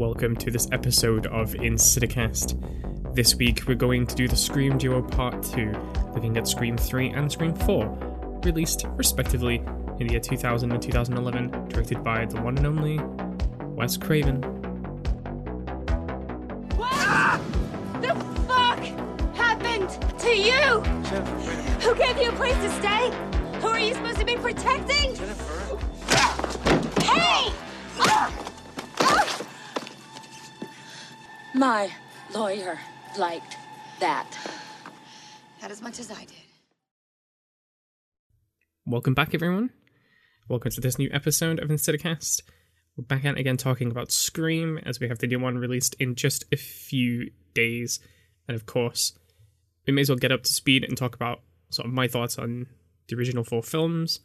welcome to this episode of Insidicast. This week we're going to do the Scream Duo Part 2, looking at Scream 3 and Scream 4, released respectively in the year 2000 and 2011, directed by the one and only Wes Craven. What the fuck happened to you? Who gave you a place to stay? Who are you supposed to be protecting? Hey! My lawyer liked that. Not as much as I did. Welcome back, everyone. Welcome to this new episode of Insidicast. We're back at again talking about Scream, as we have the new one released in just a few days. And of course, we may as well get up to speed and talk about sort of my thoughts on the original four films.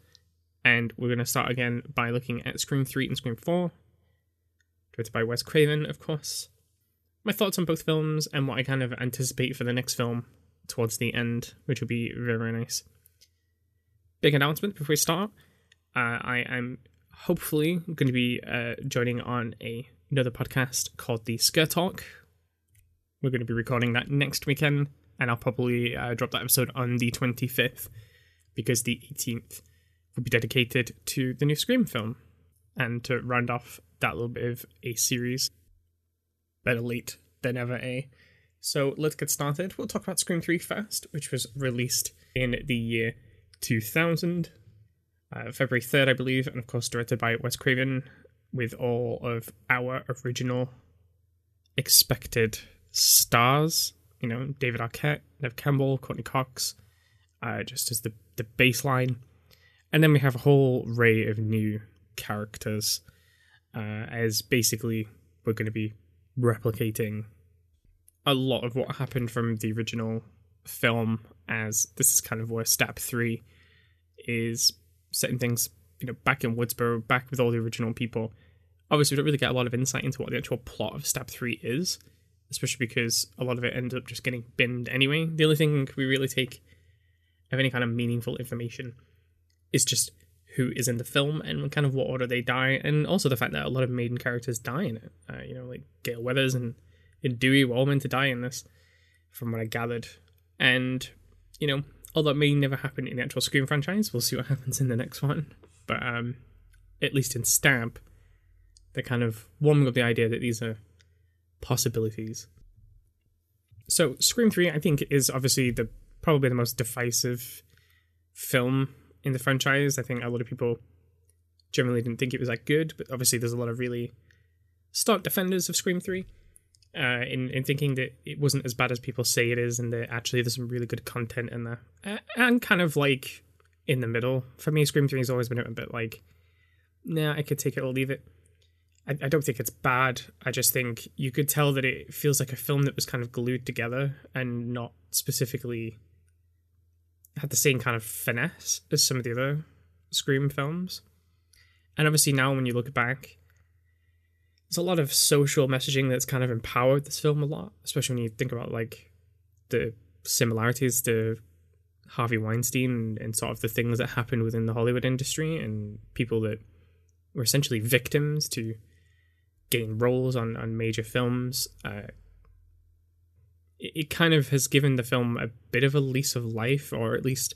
And we're going to start again by looking at Scream 3 and Scream 4, directed by Wes Craven, of course. My thoughts on both films and what I kind of anticipate for the next film towards the end, which will be very, very nice. Big announcement before we start. Uh, I am hopefully going to be uh, joining on a another podcast called the Scare Talk. We're going to be recording that next weekend, and I'll probably uh, drop that episode on the 25th because the 18th will be dedicated to the new Scream film and to round off that little bit of a series. Better late than ever, eh? So let's get started. We'll talk about Scream 3 first, which was released in the year 2000, uh, February 3rd, I believe, and of course directed by Wes Craven, with all of our original expected stars. You know, David Arquette, Neve Campbell, Courteney Cox, uh, just as the, the baseline. And then we have a whole array of new characters, uh, as basically we're going to be replicating a lot of what happened from the original film, as this is kind of where Stab three is setting things, you know, back in Woodsboro, back with all the original people. Obviously, we don't really get a lot of insight into what the actual plot of Stab three is, especially because a lot of it ends up just getting binned anyway. The only thing we really take of any kind of meaningful information is just who is in the film and kind of what order they die, and also the fact that a lot of maiden characters die in it. Uh, you know, like Gale Weathers and, and Dewey were all meant to die in this, from what I gathered. And, you know, although it may never happen in the actual Scream franchise, we'll see what happens in the next one. But um, at least in Stab, they're kind of warming up the idea that these are possibilities. So, Scream 3, I think, is obviously the probably the most divisive film in the franchise. I think a lot of people generally didn't think it was that good, but obviously there's a lot of really stark defenders of Scream 3 uh, in, in thinking that it wasn't as bad as people say it is, and that actually there's some really good content in there. Uh, and kind of like in the middle. For me, Scream 3 has always been a bit like, nah, I could take it or leave it. I, I don't think it's bad. I just think you could tell that it feels like a film that was kind of glued together and not specifically had the same kind of finesse as some of the other Scream films. And obviously now when you look back, there's a lot of social messaging that's kind of empowered this film a lot, especially when you think about like the similarities to Harvey Weinstein and, and sort of the things that happened within the Hollywood industry and people that were essentially victims to gain roles on, on major films. Uh, it, kind of has given the film a bit of a lease of life, or at least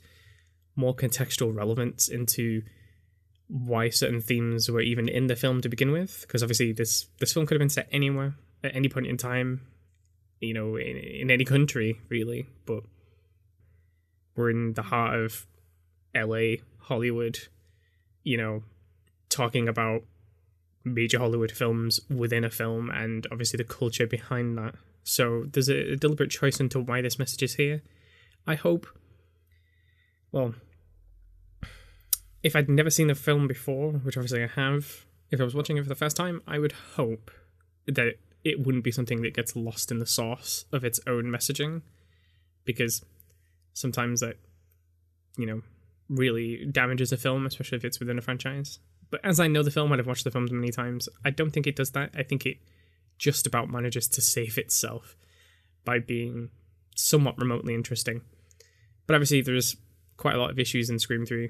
more contextual relevance into why certain themes were even in the film to begin with. Because obviously, this this film could have been set anywhere at any point in time, you know, in, in any country really. But we're in the heart of L.A., Hollywood, you know, talking about major Hollywood films within a film, and obviously the culture behind that. So there's a, a deliberate choice into why this message is here. I hope. Well, if I'd never seen the film before, which obviously I have, if I was watching it for the first time, I would hope that it wouldn't be something that gets lost in the sauce of its own messaging, because sometimes that, you know, really damages a film, especially if it's within a franchise. But as I know the film, I've watched the films many times, I don't think it does that. I think it just about manages to save itself by being somewhat remotely interesting. But obviously, there's quite a lot of issues in Scream 3,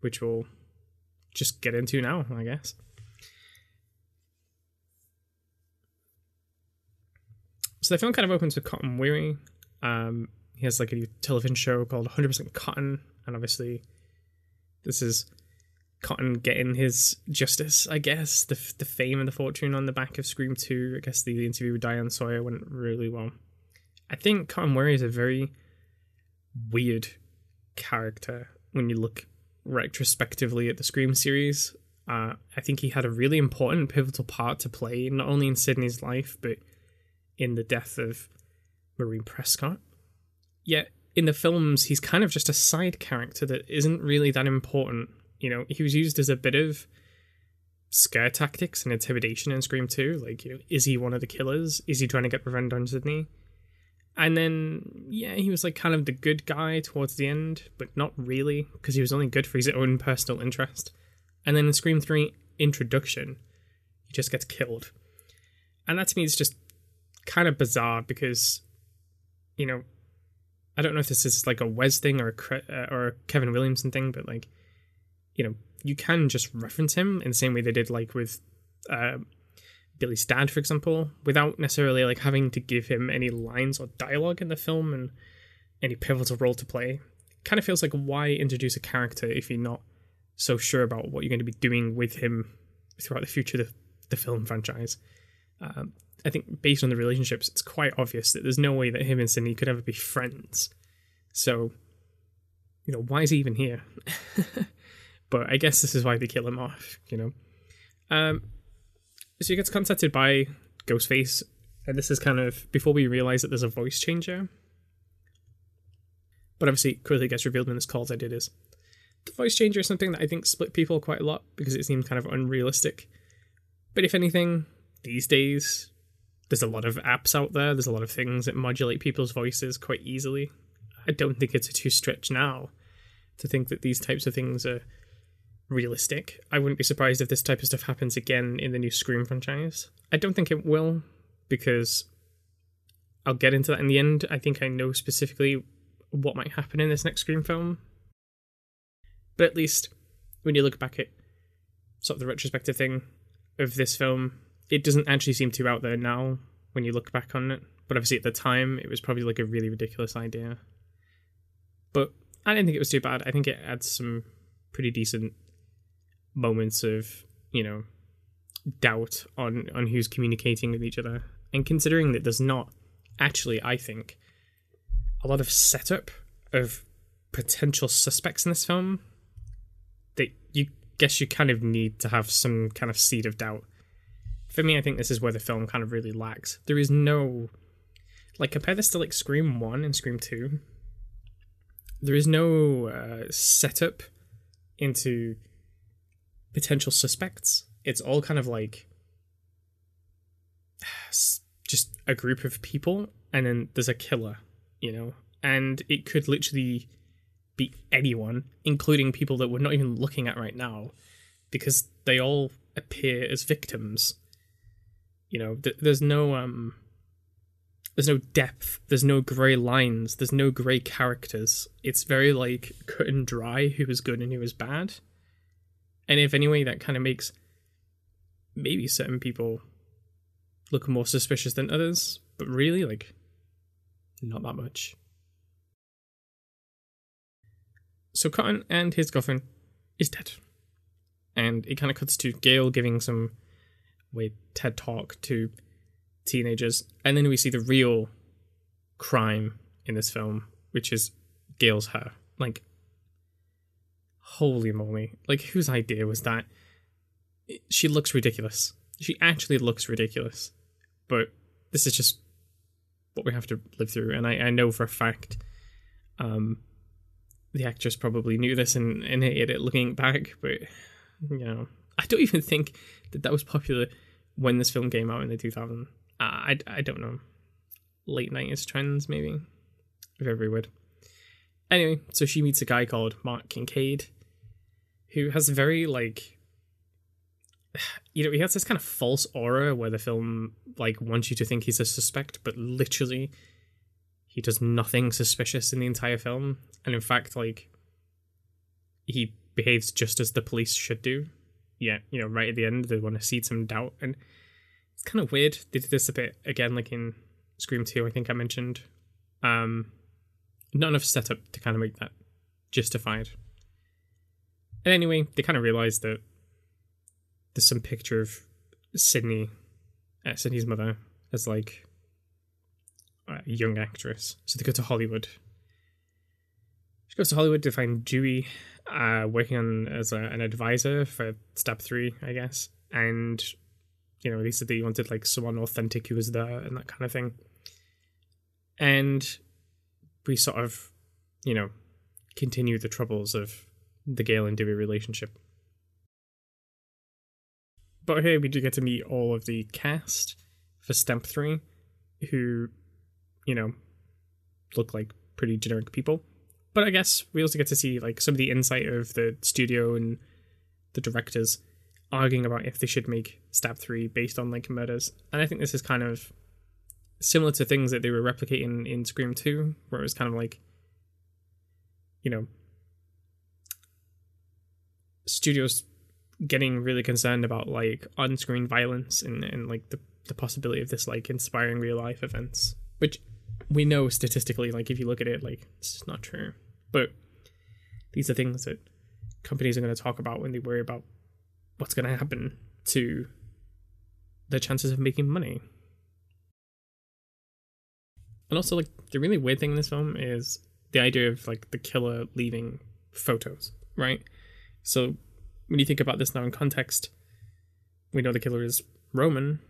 which we'll just get into now, I guess. so the film kind of opens with Cotton Weary. Um, he has like a television show called 100% Cotton, and obviously, this is Cotton getting his justice, I guess. The the fame and the fortune on the back of Scream 2. I guess the, the interview with Diane Sawyer went really well. I think Cotton Weary is a very weird character when you look retrospectively at the Scream series. Uh, I think he had a really important, pivotal part to play, not only in Sidney's life, but in the death of Maureen Prescott. Yet, in the films, he's kind of just a side character that isn't really that important. You know, he was used as a bit of scare tactics and intimidation in Scream 2. Like, you know, is he one of the killers? Is he trying to get revenge on Sidney? And then, yeah, he was like kind of the good guy towards the end, but not really, because he was only good for his own personal interest. And then in Scream 3 Introduction, he just gets killed. And that to me is just kind of bizarre because, you know, I don't know if this is like a Wes thing or a, uh, or a Kevin Williamson thing, but like, you know, you can just reference him in the same way they did like with uh, Billy's dad, for example, without necessarily like having to give him any lines or dialogue in the film and any pivotal role to play. It kind of feels like why introduce a character if you're not so sure about what you're going to be doing with him throughout the future of the, the film franchise. Um, I think based on the relationships, it's quite obvious that there's no way that him and Sidney could ever be friends. So, you know, why is he even here? but I guess this is why they kill him off, you know. Um, so he gets contacted by Ghostface, and this is kind of before we realize that there's a voice changer. But obviously, quickly gets revealed when this calls I did is the voice changer is something that I think split people quite a lot because it seemed kind of unrealistic. But if anything, these days, there's a lot of apps out there, there's a lot of things that modulate people's voices quite easily. I don't think it's a too stretch now to think that these types of things are realistic. I wouldn't be surprised if this type of stuff happens again in the new Scream franchise. I don't think it will because I'll get into that in the end. I think I know specifically what might happen in this next Scream film. But at least when you look back at sort of the retrospective thing of this film, it doesn't actually seem too out there now when you look back on it. But obviously at the time, it was probably like a really ridiculous idea. But I didn't think it was too bad. I think it adds some pretty decent moments of you know doubt on on who's communicating with each other. And considering that there's not actually i think a lot of setup of potential suspects in this film that you guess you kind of need to have some kind of seed of doubt. For me i think this is where the film kind of really lacks. There is no like compare this to like scream 1 and scream 2 there is no uh, setup into potential suspects. It's all kind of like just a group of people, and then there's a killer, you know, and it could literally be anyone, including people that we're not even looking at right now, because they all appear as victims. You know, th- there's no um, there's no depth, there's no grey lines, there's no grey characters. It's very like cut and dry who is good and who is bad and if anyway, that kind of makes maybe certain people look more suspicious than others, but really, like, not that much. So Cotton and his girlfriend is dead. And it kind of cuts to Gale giving some weird TED talk to teenagers. And then we see the real crime in this film, which is Gale's hair. Like, holy moly. Like, whose idea was that? She looks ridiculous. She actually looks ridiculous. But this is just what we have to live through. And I, I know for a fact um, the actress probably knew this and, and hated it looking back. But, you know, I don't even think that that was popular when this film came out in the 2000s. Uh, I, I don't know. Late 90s trends, maybe. Very weird. Anyway, so she meets a guy called Mark Kincaid, who has very like you know he has this kind of false aura where the film like wants you to think he's a suspect but literally he does nothing suspicious in the entire film and in fact like he behaves just as the police should do yeah you know right at the end they want to seed some doubt and it's kind of weird they did this a bit again like in Scream 2, I think I mentioned. Um, not enough setup to kind of make that justified. And anyway, they kind of realize that there's some picture of Sidney, uh, Sidney's mother, as like a young actress. So they go to Hollywood. She goes to Hollywood to find Dewey uh, working on as a, an advisor for Stab 3, I guess. And, you know, they said they wanted like someone authentic who was there and that kind of thing. And we sort of, you know, continue the troubles of the Gale and Dewey relationship. But here we do get to meet all of the cast for Stab 3, who, you know, look like pretty generic people. But I guess we also get to see like some of the insight of the studio and the directors arguing about if they should make Stab 3 based on like murders. And I think this is kind of similar to things that they were replicating in Scream 2, where it was kind of like, you know, studios getting really concerned about like on-screen violence and, and like the, the possibility of this like inspiring real life events which we know statistically like if you look at it like it's just not true. But these are things that companies are going to talk about when they worry about what's going to happen to their chances of making money. And also like the really weird thing in this film is the idea of like the killer leaving photos right so when you think about this now in context, we know the killer is Roman,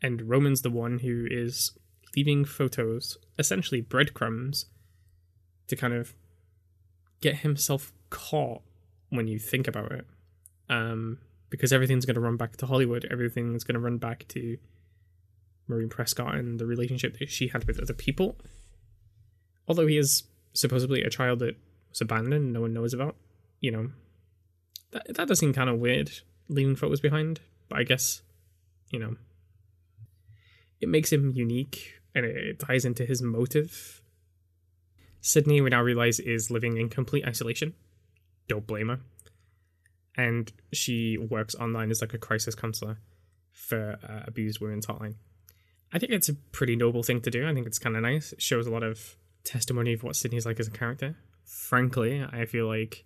and Roman's the one who is leaving photos, essentially breadcrumbs, to kind of get himself caught when you think about it. Um, because everything's going to run back to Hollywood, everything's going to run back to Maureen Prescott and the relationship that she had with other people. Although he is supposedly a child that was abandoned, no one knows about, you know, that that does seem kind of weird, leaving photos behind. But I guess, you know, it makes him unique, and it, it ties into his motive. Sidney, we now realize, is living in complete isolation. Don't blame her. And she works online as like a crisis counselor for uh, abused women's hotline. I think it's a pretty noble thing to do. I think it's kind of nice. It shows a lot of testimony of what Sidney's like as a character. Frankly, I feel like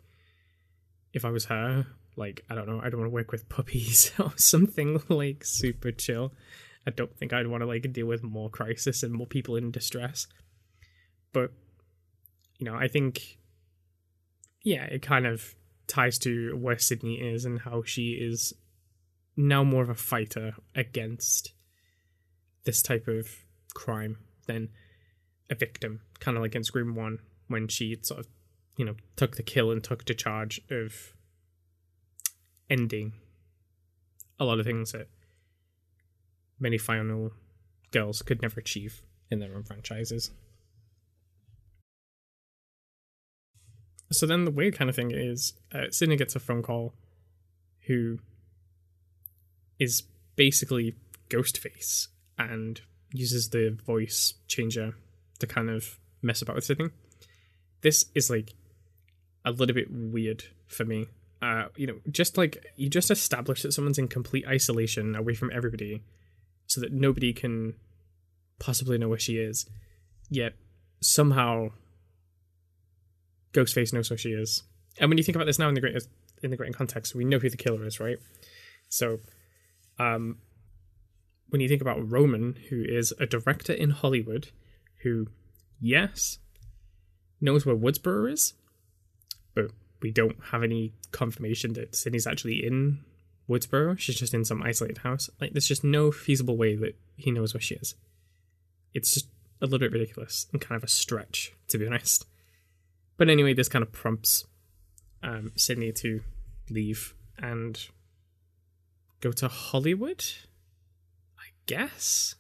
if I was her, like I don't know, I don't want to work with puppies or something like super chill. I don't think I'd want to like deal with more crisis and more people in distress. But you know, I think yeah, it kind of ties to where Sidney is and how she is now more of a fighter against this type of crime than a victim, kind of like in Scream 1 when she sort of you know, took the kill and took the charge of ending a lot of things that many final girls could never achieve in their own franchises. So then the weird kind of thing is uh, Sidney gets a phone call who is basically Ghostface and uses the voice changer to kind of mess about with Sidney. This is like a little bit weird for me. Uh, you know, just like you just establish that someone's in complete isolation away from everybody, so that nobody can possibly know where she is. Yet somehow, Ghostface knows where she is. And when you think about this now in the great in the great context, we know who the killer is, right? So, um, when you think about Roman, who is a director in Hollywood, who, yes, knows where Woodsboro is, we don't have any confirmation that Sidney's actually in Woodsboro. She's just in some isolated house. Like, there's just no feasible way that he knows where she is. It's just a little bit ridiculous and kind of a stretch, to be honest. But anyway, this kind of prompts um, Sidney to leave and go to Hollywood. I guess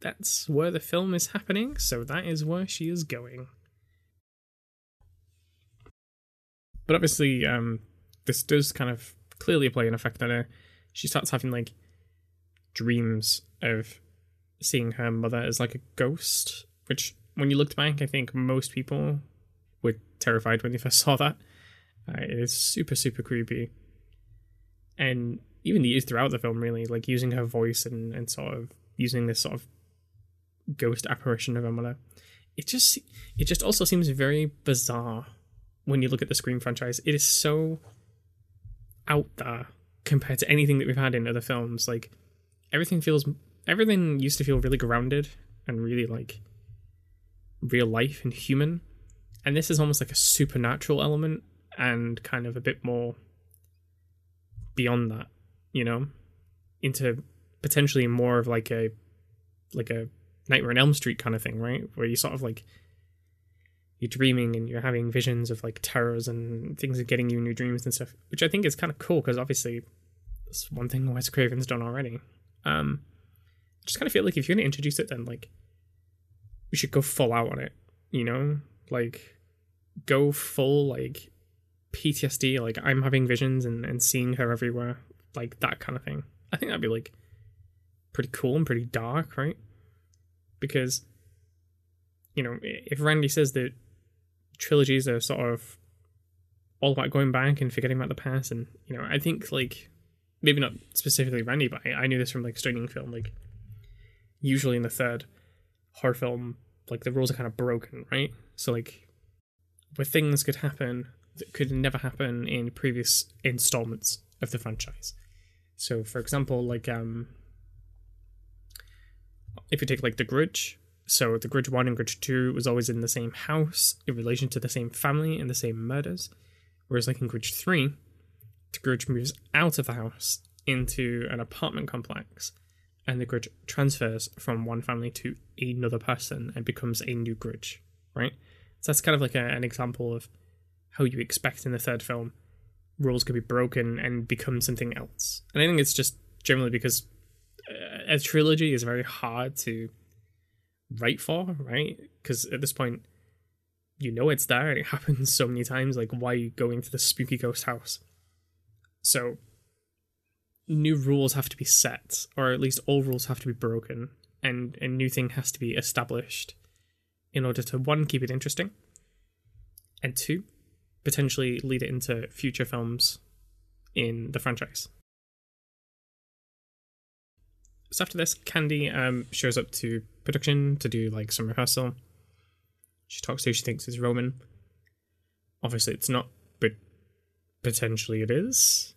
that's where the film is happening, so that is where she is going. But obviously, um, this does kind of clearly play an effect on her. She starts having like dreams of seeing her mother as like a ghost, which when you looked back, I think most people were terrified when they first saw that. Uh, it is super, super creepy. And even the use throughout the film, really, like using her voice and, and sort of using this sort of ghost apparition of her mother. It just it just also seems very bizarre when you look at the Scream franchise. It is so out there compared to anything that we've had in other films. Like everything feels everything used to feel really grounded and really like real life and human. And this is almost like a supernatural element and kind of a bit more beyond that, you know, into potentially more of like a like a Nightmare on Elm Street kind of thing, right? Where you sort of like you're dreaming and you're having visions of like terrors and things are getting you in your dreams and stuff, which I think is kind of cool because obviously that's one thing Wes Craven's done already. Um, I just kind of feel like if you're going to introduce it, then like we should go full out on it, you know, like go full like PTSD, like I'm having visions and, and seeing her everywhere, like that kind of thing. I think that'd be like pretty cool and pretty dark, right? Because you know, if Randy says that trilogies are sort of all about going back and forgetting about the past, and you know, I think like maybe not specifically Randy, but I, I knew this from like studying film. Like usually in the third horror film, like the rules are kind of broken, right? So like where things could happen that could never happen in previous installments of the franchise. So for example, like um if you take like the Grudge, so the Grudge 1 and Grudge 2 was always in the same house in relation to the same family and the same murders. Whereas like in Grudge 3, the Grudge moves out of the house into an apartment complex and the Grudge transfers from one family to another person and becomes a new Grudge, right? So that's kind of like a, an example of how you expect in the third film rules could be broken and become something else. And I think it's just generally because uh, a trilogy is very hard to write for, right? Because at this point, you know it's there it happens so many times. Like, why are you going to the spooky ghost house? So, new rules have to be set, or at least all rules have to be broken, and a new thing has to be established in order to one, keep it interesting, and two, potentially lead it into future films in the franchise. So after this, Candy um, shows up to production to do like some rehearsal. She talks to who she thinks is Roman. Obviously, it's not, but potentially it is.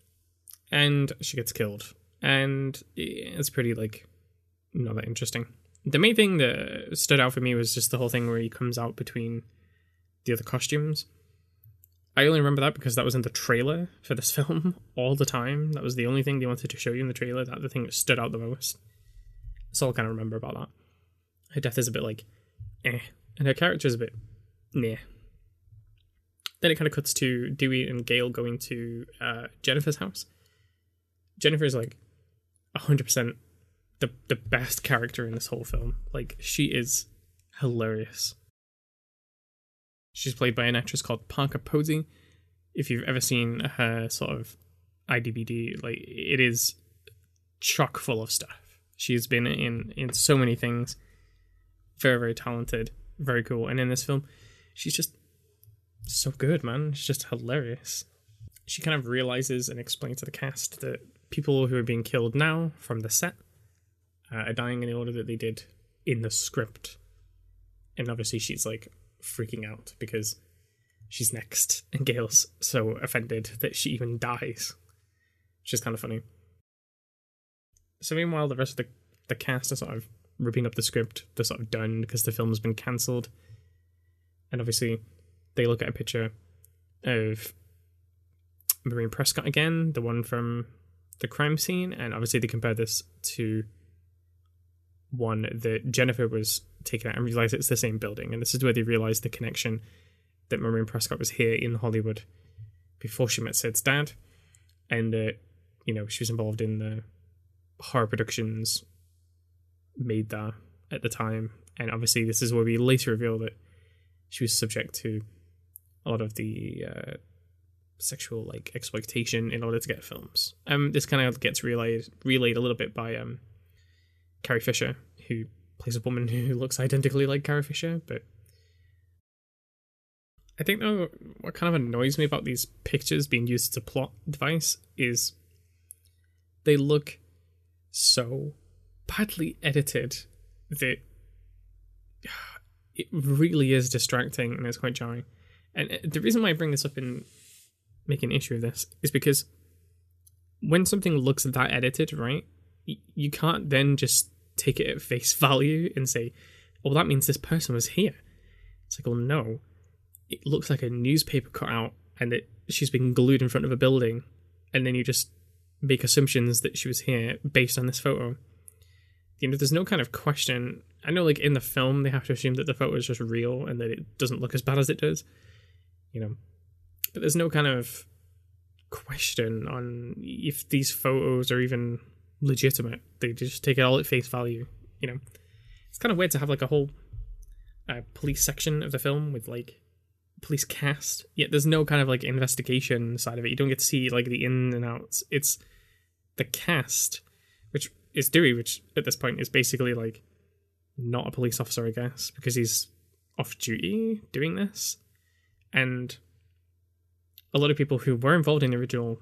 And she gets killed. And it's pretty like not that interesting. The main thing that stood out for me was just the whole thing where he comes out between the other costumes. I only remember that because that was in the trailer for this film all the time. That was the only thing they wanted to show you in the trailer. That the thing that stood out the most. That's all I kind of remember about that. Her death is a bit like, eh, and her character is a bit, nah. Then it kind of cuts to Dewey and Gale going to uh, Jennifer's house. Jennifer is like, hundred percent the the best character in this whole film. Like she is hilarious. She's played by an actress called Parker Posey. If you've ever seen her sort of IMDb, like it is chock full of stuff. She's been in in so many things. Very very talented, very cool. And in this film, she's just so good, man. She's just hilarious. She kind of realizes and explains to the cast that people who are being killed now from the set uh, are dying in the order that they did in the script. And obviously, she's like freaking out because she's next, and Gale's so offended that she even dies, which is kind of funny. So meanwhile, the rest of the the cast are sort of ripping up the script. They're sort of done because the film's been cancelled, and obviously, they look at a picture of Maureen Prescott again, the one from the crime scene, and obviously they compare this to one that Jennifer was taken out and realized it's the same building. And this is where they realized the connection that Maureen Prescott was here in Hollywood before she met Sid's dad. And, uh, you know, she was involved in the horror productions made there at the time. And obviously, this is where we later reveal that she was subject to a lot of the uh, sexual like exploitation in order to get films. Um, this kind of gets relayed relayed a little bit by um, Carrie Fisher, who plays a woman who looks identically like Carrie Fisher, but I think though what kind of annoys me about these pictures being used as a plot device is they look so badly edited that it really is distracting and it's quite jarring. And uh, the reason why I bring this up and make an issue of this is because when something looks that edited, right, you can't then just take it at face value and say, "Well, that means this person was here." It's like, "Well, no, it looks like a newspaper cutout, and that she's been glued in front of a building, and then you just make assumptions that she was here based on this photo." You know, there's no kind of question. I know, like in the film, they have to assume that the photo is just real and that it doesn't look as bad as it does. You know, but there's no kind of question on if these photos are even legitimate. They just take it all at face value. You know, it's kind of weird to have like a whole uh, police section of the film with like police cast. Yet there's no kind of like investigation side of it. You don't get to see like the in and outs. It's the cast, which is Dewey, which at this point is basically like not a police officer, I guess, because he's off duty doing this, and a lot of people who were involved in the original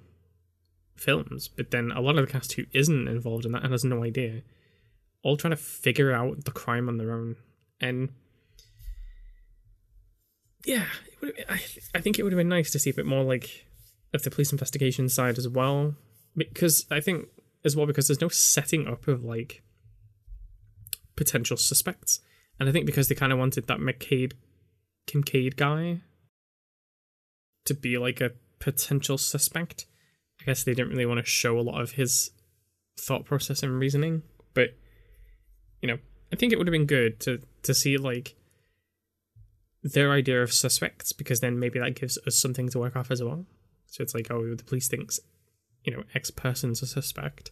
films, but then a lot of the cast who isn't involved in that and has no idea, all trying to figure out the crime on their own. And yeah, I, I think it would have been nice to see a bit more like of the police investigation side as well, because I think as well because there's no setting up of like potential suspects, and I think because they kind of wanted that McCade Kincaid guy to be like a potential suspect. I guess they didn't really want to show a lot of his thought process and reasoning, but you know, I think it would have been good to to see like their idea of suspects because then maybe that gives us something to work off as well. So it's like, oh, the police thinks, you know, X person's a suspect.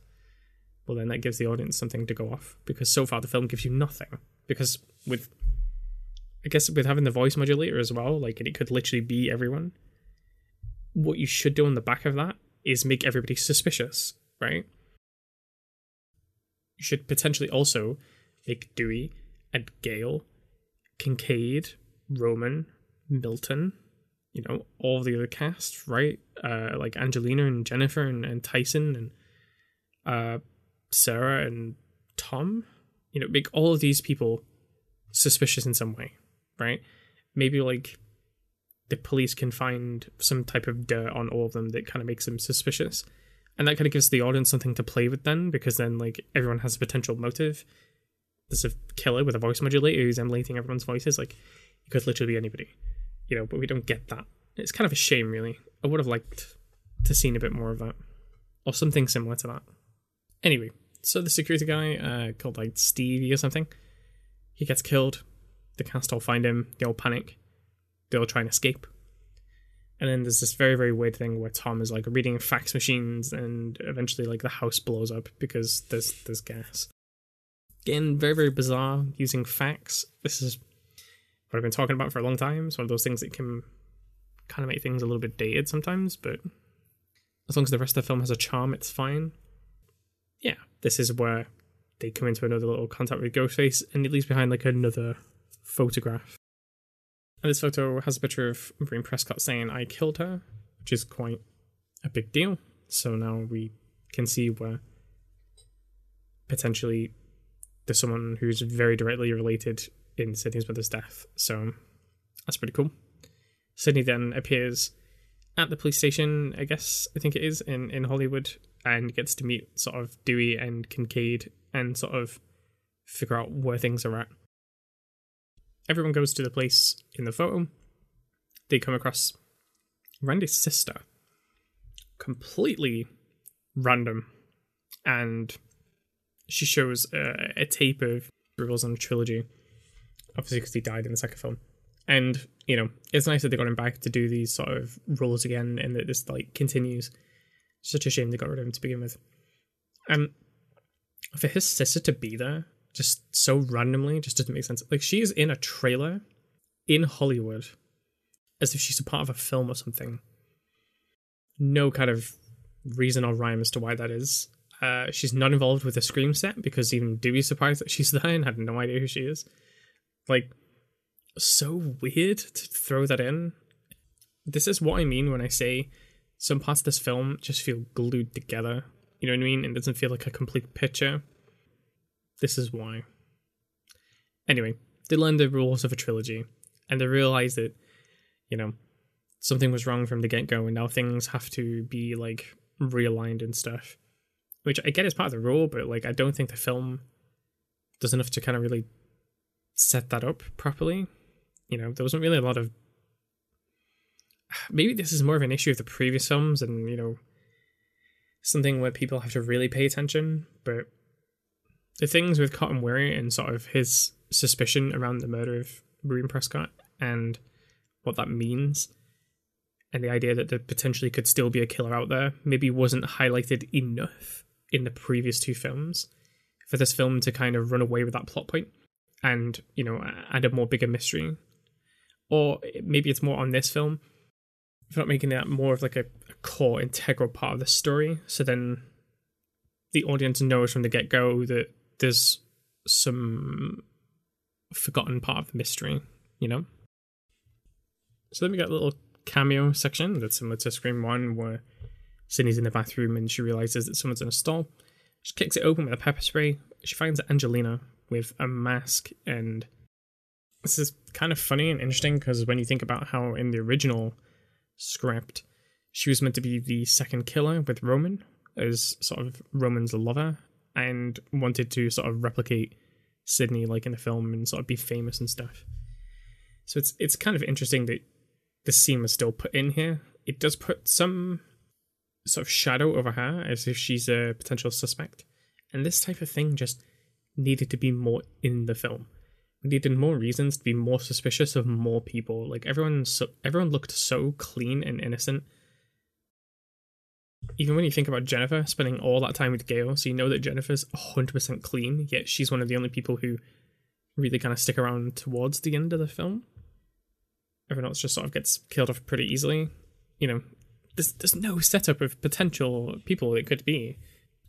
Well, then that gives the audience something to go off because so far the film gives you nothing. Because with, I guess, with having the voice modulator as well, like it could literally be everyone what you should do on the back of that is make everybody suspicious, right? You should potentially also make Dewey and Gale, Kincaid, Roman, Milton, you know, all the other cast, right? Uh, like Angelina and Jennifer and, and Tyson and uh, Sarah and Tom. You know, make all of these people suspicious in some way, right? Maybe like the police can find some type of dirt on all of them that kind of makes them suspicious. And that kind of gives the audience something to play with then, because then like everyone has a potential motive. There's a killer with a voice modulator who's emulating everyone's voices. Like it could literally be anybody, you know. But we don't get that. It's kind of a shame, really. I would have liked to seen a bit more of that, or something similar to that. Anyway, so the security guy, uh, called like Stevie or something, he gets killed. The cast all find him. They all panic they all try and escape. And then there's this very, very weird thing where Tom is like reading fax machines and eventually like the house blows up because there's there's gas. Again, very, very bizarre using fax. This is what I've been talking about for a long time. It's one of those things that can kind of make things a little bit dated sometimes, but as long as the rest of the film has a charm, it's fine. Yeah, this is where they come into another little contact with Ghostface and it leaves behind like another photograph and this photo has a picture of Maureen Prescott saying, I killed her, which is quite a big deal. So now we can see where potentially there's someone who's very directly related in Sidney's mother's death. So that's pretty cool. Sidney then appears at the police station, I guess, I think it is, in, in Hollywood, and gets to meet sort of Dewey and Kincaid and sort of figure out where things are at everyone goes to the place in the photo. They come across Randy's sister. Completely random. And she shows a, a tape of reveals on a trilogy. Obviously, because he died in the second film. And, you know, it's nice that they got him back to do these sort of roles again and that this, like, continues. Such a shame they got rid of him to begin with. Um, for his sister to be there just so randomly just doesn't make sense. Like she's in a trailer in Hollywood as if she's a part of a film or something. No kind of reason or rhyme as to why that is. Uh, she's not involved with the Scream set because even Dewey's surprised that she's there and had no idea who she is. Like, so weird to throw that in. This is what I mean when I say some parts of this film just feel glued together. You know what I mean? It doesn't feel like a complete picture. This is why. Anyway, they learned the rules of a trilogy and they realized that, you know, something was wrong from the get go and now things have to be like realigned and stuff. Which I get is part of the rule, but like I don't think the film does enough to kind of really set that up properly. You know, there wasn't really a lot of maybe this is more of an issue of the previous films and, you know, something where people have to really pay attention, but the things with Cotton Weary and sort of his suspicion around the murder of Maureen Prescott and what that means and the idea that there potentially could still be a killer out there maybe wasn't highlighted enough in the previous two films for this film to kind of run away with that plot point and you know add a more bigger mystery. Or maybe it's more on this film for not making that more of like a, a core integral part of the story. So then the audience knows from the get-go that there's some forgotten part of the mystery you know so then we get a little cameo section that's similar to Scream 1 where Sidney's in the bathroom and she realizes that someone's in a stall. She kicks it open with a pepper spray. She finds Angelina with a mask and this is kind of funny and interesting because when you think about how in the original script she was meant to be the second killer with Roman as sort of Roman's lover and wanted to sort of replicate Sidney like in the film and sort of be famous and stuff. So it's it's kind of interesting that the scene was still put in here. It does put some sort of shadow over her as if she's a potential suspect. And this type of thing just needed to be more in the film. We needed more reasons to be more suspicious of more people. Like everyone, so everyone looked so clean and innocent. Even when you think about Jennifer spending all that time with Gale, so you know that Jennifer's 100% clean, yet she's one of the only people who really kind of stick around towards the end of the film. Everyone else just sort of gets killed off pretty easily. You know, there's there's no setup of potential people it could be.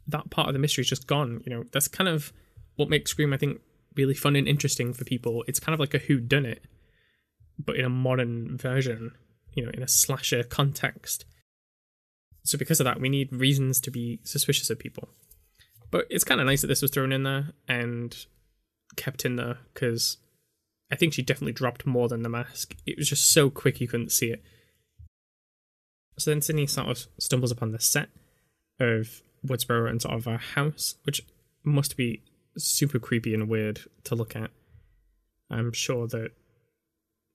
That part of the mystery is just gone. You know, that's kind of what makes Scream, I think, really fun and interesting for people. It's kind of like a who done it, but in a modern version. You know, in a slasher context. So because of that, we need reasons to be suspicious of people. But it's kind of nice that this was thrown in there and kept in there because I think she definitely dropped more than the mask. It was just so quick you couldn't see it. So then Sidney sort of stumbles upon the set of Woodsboro and sort of a house, which must be super creepy and weird to look at. I'm sure that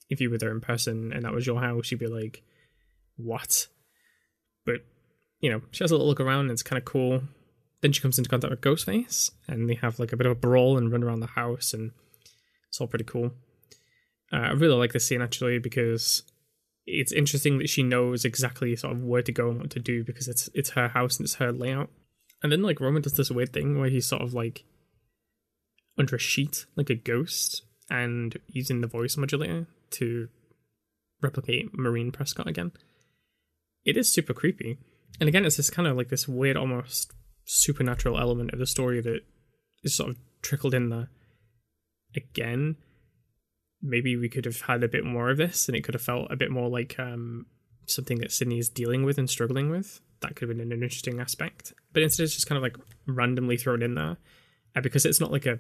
if you were there in person and that was your house, you'd be like, what? But, you know, she has a little look around and it's kind of cool. Then she comes into contact with Ghostface and they have like a bit of a brawl and run around the house and it's all pretty cool. Uh, I really like this scene actually because it's interesting that she knows exactly sort of where to go and what to do because it's it's her house and it's her layout. And then like Roman does this weird thing where he's sort of like under a sheet like a ghost and using the voice modulator to replicate Maureen Prescott again. It is super creepy. And again, it's this kind of like this weird, almost supernatural element of the story that is sort of trickled in there. Again, maybe we could have had a bit more of this and it could have felt a bit more like um, something that Sidney is dealing with and struggling with. That could have been an interesting aspect. But instead, it's just kind of like randomly thrown in there. Because it's not like a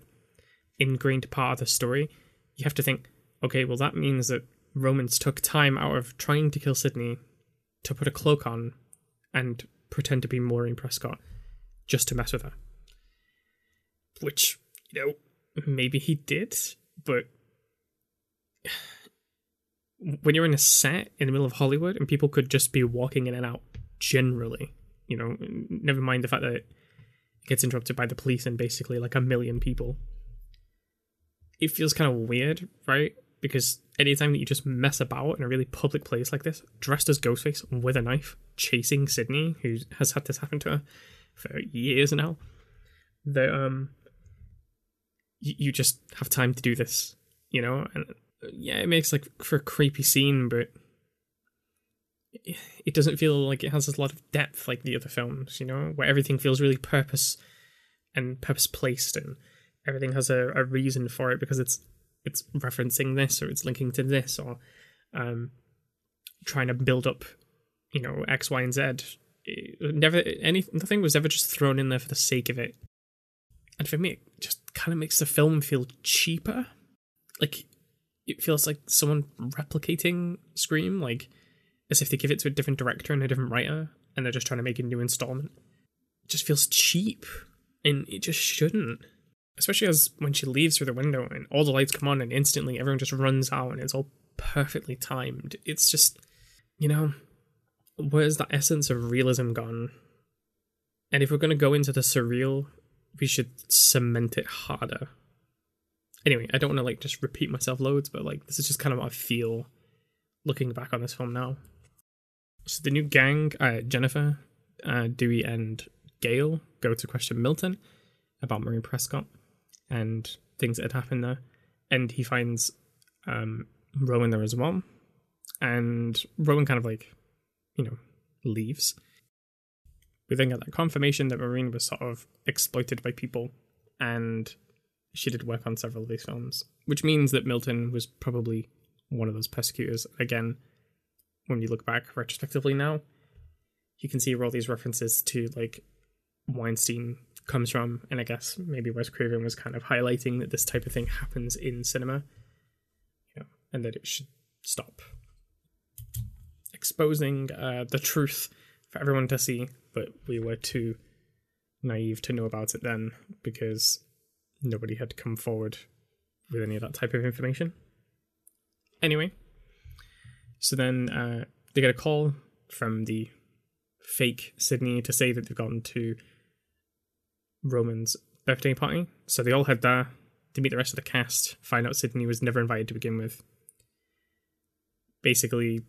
ingrained part of the story, you have to think, okay, well, that means that Romans took time out of trying to kill Sidney to put a cloak on and pretend to be Maureen Prescott just to mess with her. Which, you know, maybe he did, but when you're in a set in the middle of Hollywood and people could just be walking in and out generally, you know, never mind the fact that it gets interrupted by the police and basically like a million people. It feels kind of weird, right? Because anytime that you just mess about in a really public place like this, dressed as Ghostface with a knife, chasing Sidney, who has had this happen to her for years now, that um, you, you just have time to do this, you know, and yeah, it makes like for a creepy scene, but it doesn't feel like it has a lot of depth like the other films, you know, where everything feels really purpose and purpose placed and everything has a, a reason for it because it's it's referencing this or it's linking to this or um trying to build up, you know, X, Y, and Z. It never any nothing was ever just thrown in there for the sake of it. And for me, it just kind of makes the film feel cheaper like it feels like someone replicating Scream, like as if they give it to a different director and a different writer, and they're just trying to make a new installment. It just feels cheap, and it just shouldn't. Especially as when she leaves through the window and all the lights come on, and instantly everyone just runs out, and it's all perfectly timed. It's just, you know, where's the essence of realism gone? And if we're going to go into the surreal, we should cement it harder. Anyway, I don't want to like just repeat myself loads, but like this is just kind of what I feel looking back on this film now. So the new gang, uh, Jennifer, uh, Dewey, and Gale go to question Milton about Maureen Prescott and things that had happened there, and he finds um, Roman there as well, and Roman kind of like, you know, leaves. We then get that confirmation that Maureen was sort of exploited by people, and she did work on several of these films, which means that Milton was probably one of those persecutors. Again, when you look back retrospectively now, you can see all these references to like Weinstein comes from, and I guess maybe Wes Craven was kind of highlighting that this type of thing happens in cinema, you know, and that it should stop. Exposing uh, the truth for everyone to see, but we were too naive to know about it then because nobody had come forward with any of that type of information. Anyway, so then uh, they get a call from the fake Sidney to say that they've gotten to Roman's birthday party. So they all head there to meet the rest of the cast, find out Sidney was never invited to begin with. Basically,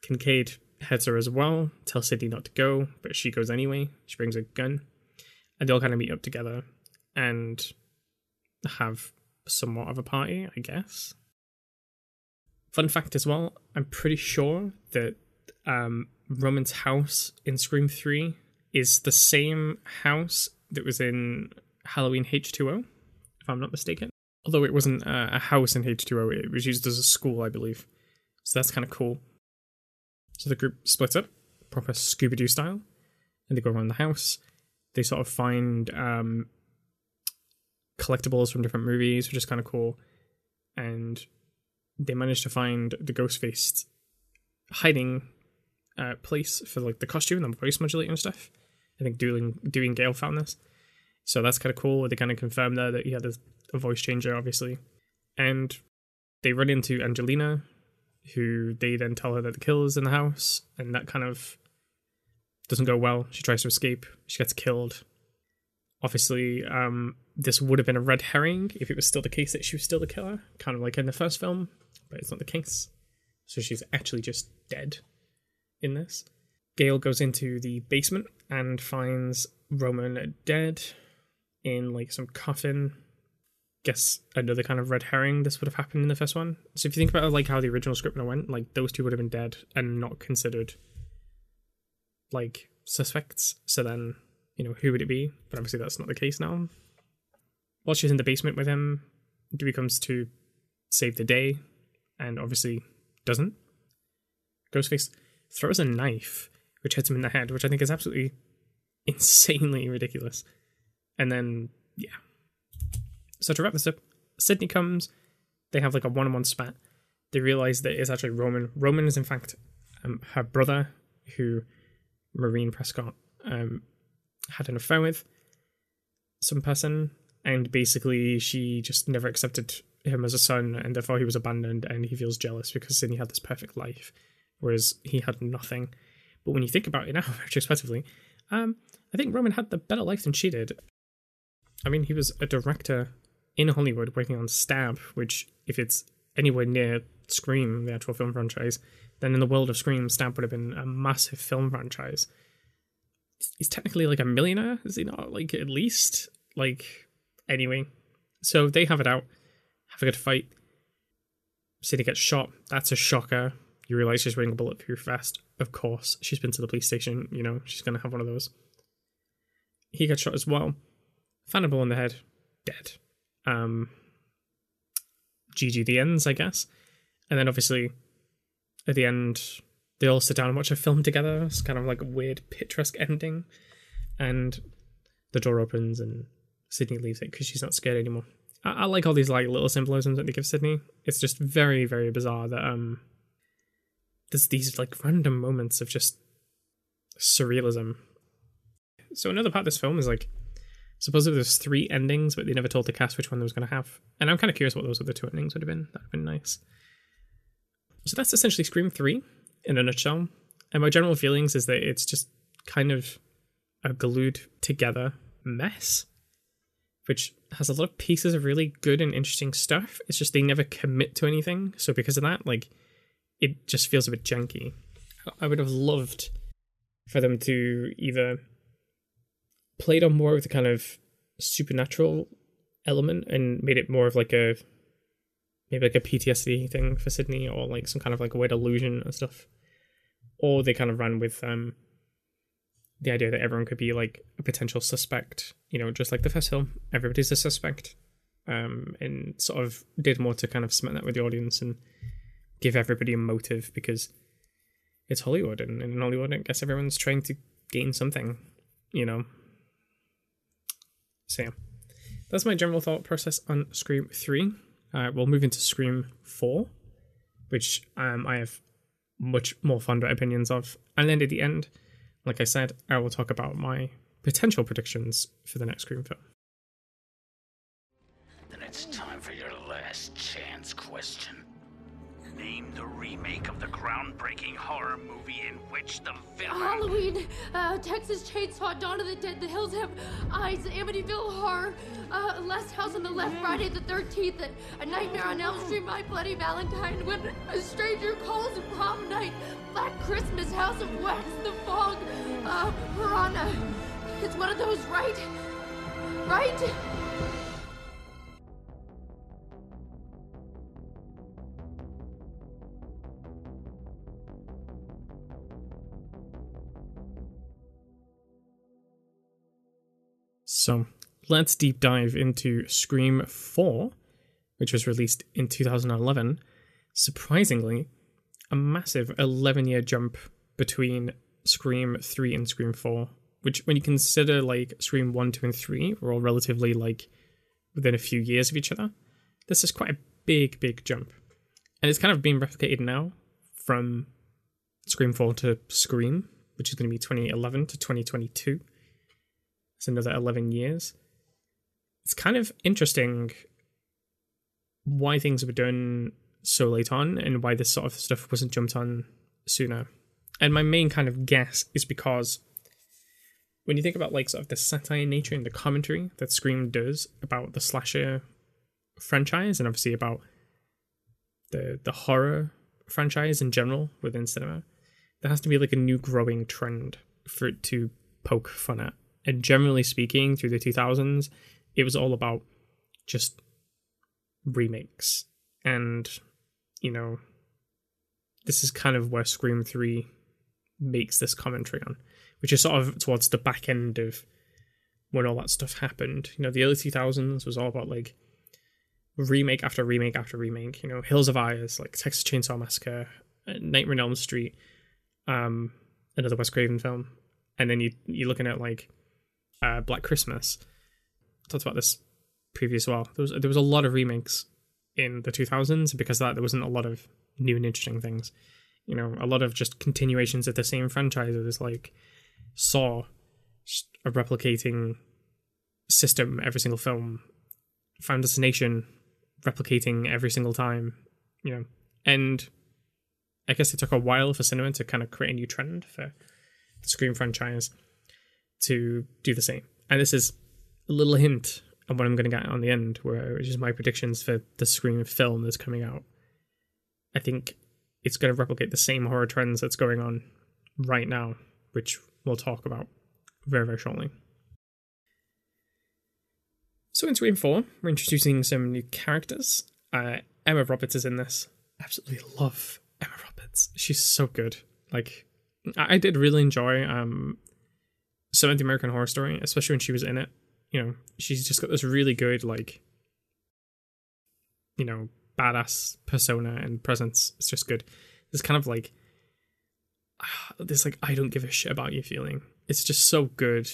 Kincaid heads her as well, tells Sidney not to go, but she goes anyway. She brings a gun. And they all kind of meet up together and have somewhat of a party, I guess. Fun fact as well, I'm pretty sure that um, Roman's house in Scream 3 is the same house that was in Halloween H2O, if I'm not mistaken. Although it wasn't a, a house in H2O, it was used as a school, I believe. So that's kind of cool. So the group splits up, proper Scooby Doo style, and they go around the house. They sort of find um, collectibles from different movies, which is kind of cool. And they manage to find the ghost faced hiding uh, place for like the costume and the voice modulator and stuff. I think doing doing Gale found this, so that's kind of cool. They kind of confirm there that had a, a voice changer, obviously, and they run into Angelina, who they then tell her that the killer's in the house, and that kind of doesn't go well. She tries to escape. She gets killed. Obviously, um, this would have been a red herring if it was still the case that she was still the killer, kind of like in the first film, but it's not the case. So she's actually just dead in this. Gale goes into the basement and finds Roman dead in like some coffin. Guess another kind of red herring. This would have happened in the first one. So if you think about like how the original script went, like those two would have been dead and not considered like suspects. So then, you know, who would it be? But obviously that's not the case now. While she's in the basement with him, Dewey comes to save the day, and obviously doesn't. Ghostface throws a knife, which hits him in the head, which I think is absolutely insanely ridiculous. And then, yeah. So to wrap this up, Sidney comes. They have like a one-on-one spat. They realize that it's actually Roman. Roman is in fact um, her brother, who Maureen Prescott um, had an affair with some person, and basically she just never accepted him as a son, and therefore he was abandoned, and he feels jealous because Sidney had this perfect life, whereas he had nothing. But when you think about it now, retrospectively, um, I think Roman had the better life than she did. I mean, he was a director in Hollywood working on Stab, which, if it's anywhere near Scream, the actual film franchise, then in the world of Scream, Stab would have been a massive film franchise. He's technically like a millionaire, is he not? Like, at least? Like, anyway. So they have it out, have a good fight. Sidney gets shot. That's a shocker. You realize she's wearing a bulletproof vest. Of course, she's been to the police station. You know, she's going to have one of those. He got shot as well. Found a in the head. Dead. Um, GG the ends, I guess. And then obviously, at the end, they all sit down and watch a film together. It's kind of like a weird picturesque ending. And the door opens and Sidney leaves it because she's not scared anymore. I, I like all these like little symbolisms that they give Sidney. It's just very, very bizarre that um there's these like random moments of just surrealism. So another part of this film is like supposedly there's three endings, but they never told the cast which one they was going to have. And I'm kind of curious what those other two endings would have been. That'd have been nice. So that's essentially Scream 3 in a nutshell. And my general feelings is that it's just kind of a glued together mess, which has a lot of pieces of really good and interesting stuff. It's just they never commit to anything. So because of that, like, it just feels a bit janky. I would have loved for them to either played on more of the kind of supernatural element and made it more of like a maybe like a PTSD thing for Sidney or like some kind of like a weird illusion and stuff. Or they kind of ran with um the idea that everyone could be like a potential suspect, you know, just like the first film, everybody's a suspect. Um, and sort of did more to kind of cement that with the audience and give everybody a motive because it's Hollywood, and in Hollywood, I guess everyone's trying to gain something, you know. So yeah, that's my general thought process on Scream Three. Uh, we'll move into Scream Four, which um, I have much more fonder opinions of. And then at the end, like I said, I will talk about my potential predictions for the next Scream film. Then it's time for your last chance question. Name the remake of the groundbreaking horror movie in which the villain. Halloween, uh, Texas Chainsaw, Dawn of the Dead, The Hills Have Eyes, Amityville Horror, uh, Last House on the Left, Friday the 13th, A Nightmare on Elm Street, My Bloody Valentine, When a Stranger Calls, Prom Night, Black Christmas, House of Wax, The Fog, uh, Piranha. It's one of those, right? Right? So let's deep dive into Scream 4, which was released in 2011. Surprisingly, a massive 11 year jump between Scream 3 and Scream 4, which, when you consider like Scream 1, 2, and 3 were all relatively like within a few years of each other, this is quite a big, big jump. And it's kind of being replicated now from Scream 4 to Scream, which is going to be 2011 to 2022. It's another 11 years. It's kind of interesting why things were done so late on and why this sort of stuff wasn't jumped on sooner. And my main kind of guess is because when you think about like sort of the satire nature and the commentary that Scream does about the slasher franchise and obviously about the the horror franchise in general within cinema, there has to be like a new growing trend for it to poke fun at. And generally speaking, through the 2000s, it was all about just remakes. And, you know, this is kind of where Scream 3 makes this commentary on, which is sort of towards the back end of when all that stuff happened. You know, the early 2000s was all about like remake after remake after remake. You know, Hills of Eyes, like Texas Chainsaw Massacre, uh, Nightmare on Elm Street, um, another Wes Craven film, and then you you're looking at like uh, Black Christmas. Talked about this previous well. There was there was a lot of remakes in the 2000s because that there wasn't a lot of new and interesting things. You know, a lot of just continuations of the same franchises like Saw, a replicating system every single film. Final Destination, replicating every single time. You know, and I guess it took a while for cinema to kind of create a new trend for the Scream franchise to do the same. And this is a little hint of what I'm going to get on the end, where which is my predictions for the Scream film that's coming out. I think it's going to replicate the same horror trends that's going on right now, which we'll talk about very, very shortly. So in Scream 4, we're introducing some new characters. Uh, Emma Roberts is in this. Absolutely love Emma Roberts. She's so good. Like, I, I did really enjoy um, the American Horror Story, especially when she was in it. You know, she's just got this really good, like, you know, badass persona and presence. It's just good. It's kind of like this, like, I don't give a shit about you feeling. It's just so good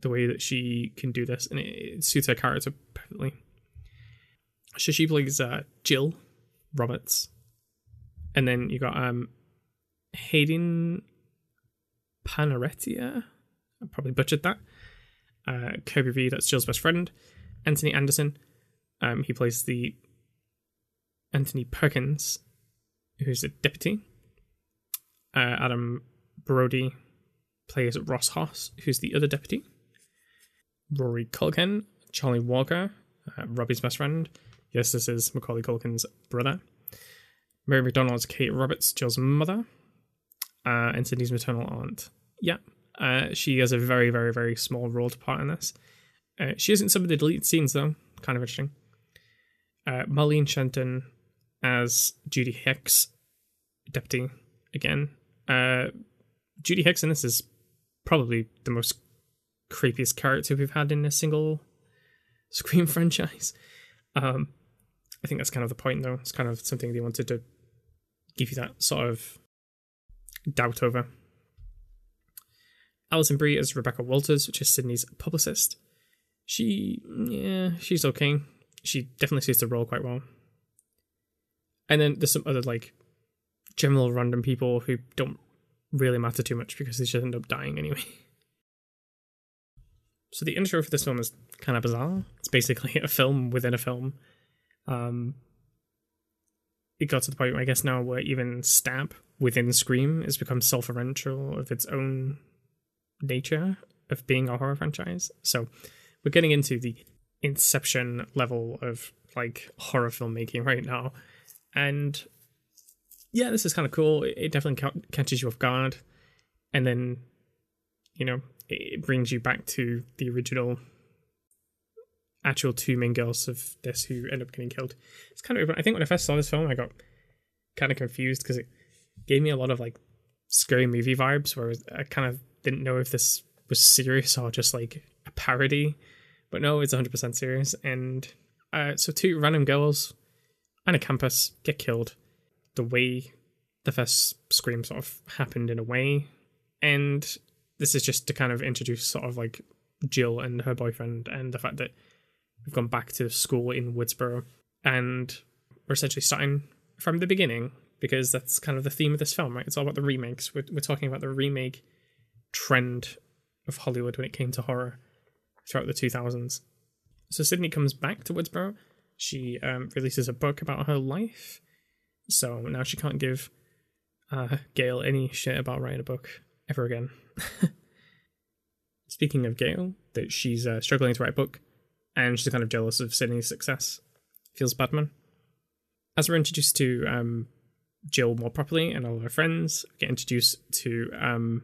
the way that she can do this, and it, it suits her character perfectly. So she plays uh, Jill Roberts, and then you got um, Hayden Panaretia. I probably butchered that. Uh, Kirby V, that's Jill's best friend. Anthony Anderson, um, he plays the Anthony Perkins, who's the deputy. Uh, Adam Brody plays Ross Hoss, who's the other deputy. Rory Culkin, Charlie Walker, uh, Robbie's best friend. Yes, this is Macaulay Culkin's brother. Mary McDonnell's Kate Roberts, Jill's mother, uh, and Sidney's maternal aunt. Yeah, uh, she has a very, very, very small role to part in this. Uh, she isn't some of the deleted scenes though. Kind of interesting. Uh, Marley Shelton as Judy Hicks, deputy again. Uh, Judy Hicks in this is probably the most creepiest character we've had in a single Scream franchise. Um, I think that's kind of the point, though. It's kind of something they wanted to give you that sort of doubt over. Alison Brie as Rebecca Walters, which is Sidney's publicist. She, yeah, she's okay. She definitely suits the role quite well. And then there's some other like general random people who don't really matter too much because they just end up dying anyway. So the intro for this film is kind of bizarre. It's basically a film within a film. Um, it got to the point, I guess, now where even Stab within Scream has become self-referential of its own nature of being a horror franchise. So we're getting into the inception level of like horror filmmaking right now, and yeah, this is kind of cool. It definitely ca- catches you off guard, and then you know it brings you back to the original actual two main girls of this who end up getting killed. It's kind of I think when I first saw this film, I got kind of confused because it gave me a lot of like scary movie vibes, where I uh, kind of didn't know if this was serious or just like a parody. But no, it's 100% serious. And uh, so two random girls on a campus get killed. The way the first scream sort of happened in a way, and this is just to kind of introduce sort of like Jill and her boyfriend and the fact that we've gone back to school in Woodsboro and we're essentially starting from the beginning because that's kind of the theme of this film, right? It's all about the remakes. We're, we're talking about the remake trend of Hollywood when it came to horror throughout the 2000s. So Sidney comes back to Woodsboro. She um, releases a book about her life. So now she can't give uh, Gale any shit about writing a book ever again. Speaking of Gale, that she's uh, struggling to write a book, and she's kind of jealous of Sidney's success. Feels bad, man. As we're introduced to um, Jill more properly and all of her friends, get introduced to um,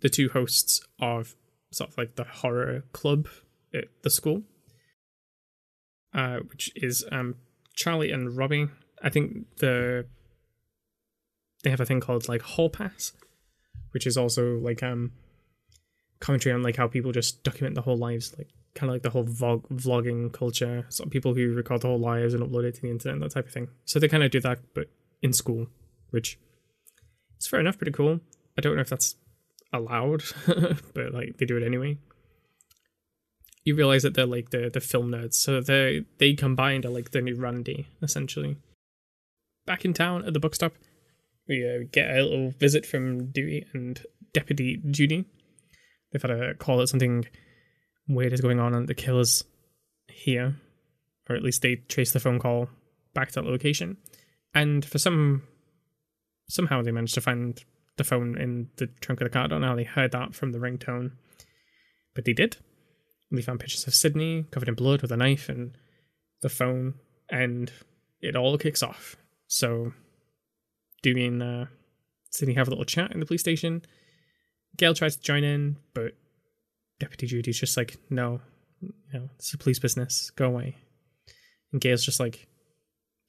the two hosts of sort of like the horror club at the school, uh, which is um, Charlie and Robbie. I think the they have a thing called like Hall Pass, which is also like um commentary on like how people just document their whole lives, like kind of like the whole vlog vlogging culture. So people who record their whole lives and upload it to the internet, that type of thing. So they kind of do that, but in school, which is fair enough, pretty cool. I don't know if that's allowed, but like they do it anyway. You realize that they're like the the film nerds, so they they combined are like the new Randy essentially. Back in town at the bookstop, we uh, get a little visit from Dewey and Deputy Judy. They've had a call that something weird is going on and the killer's here, or at least they trace the phone call back to that location. And for some, somehow they managed to find the phone in the trunk of the car. I don't know how they heard that from the ringtone, but they did. And they found pictures of Sidney covered in blood with a knife and the phone, and it all kicks off. So doing uh, Sidney have a little chat in the police station. Gale tries to join in, but Deputy Judy's just like, no, you it's a police business. Go away. And Gale's just like,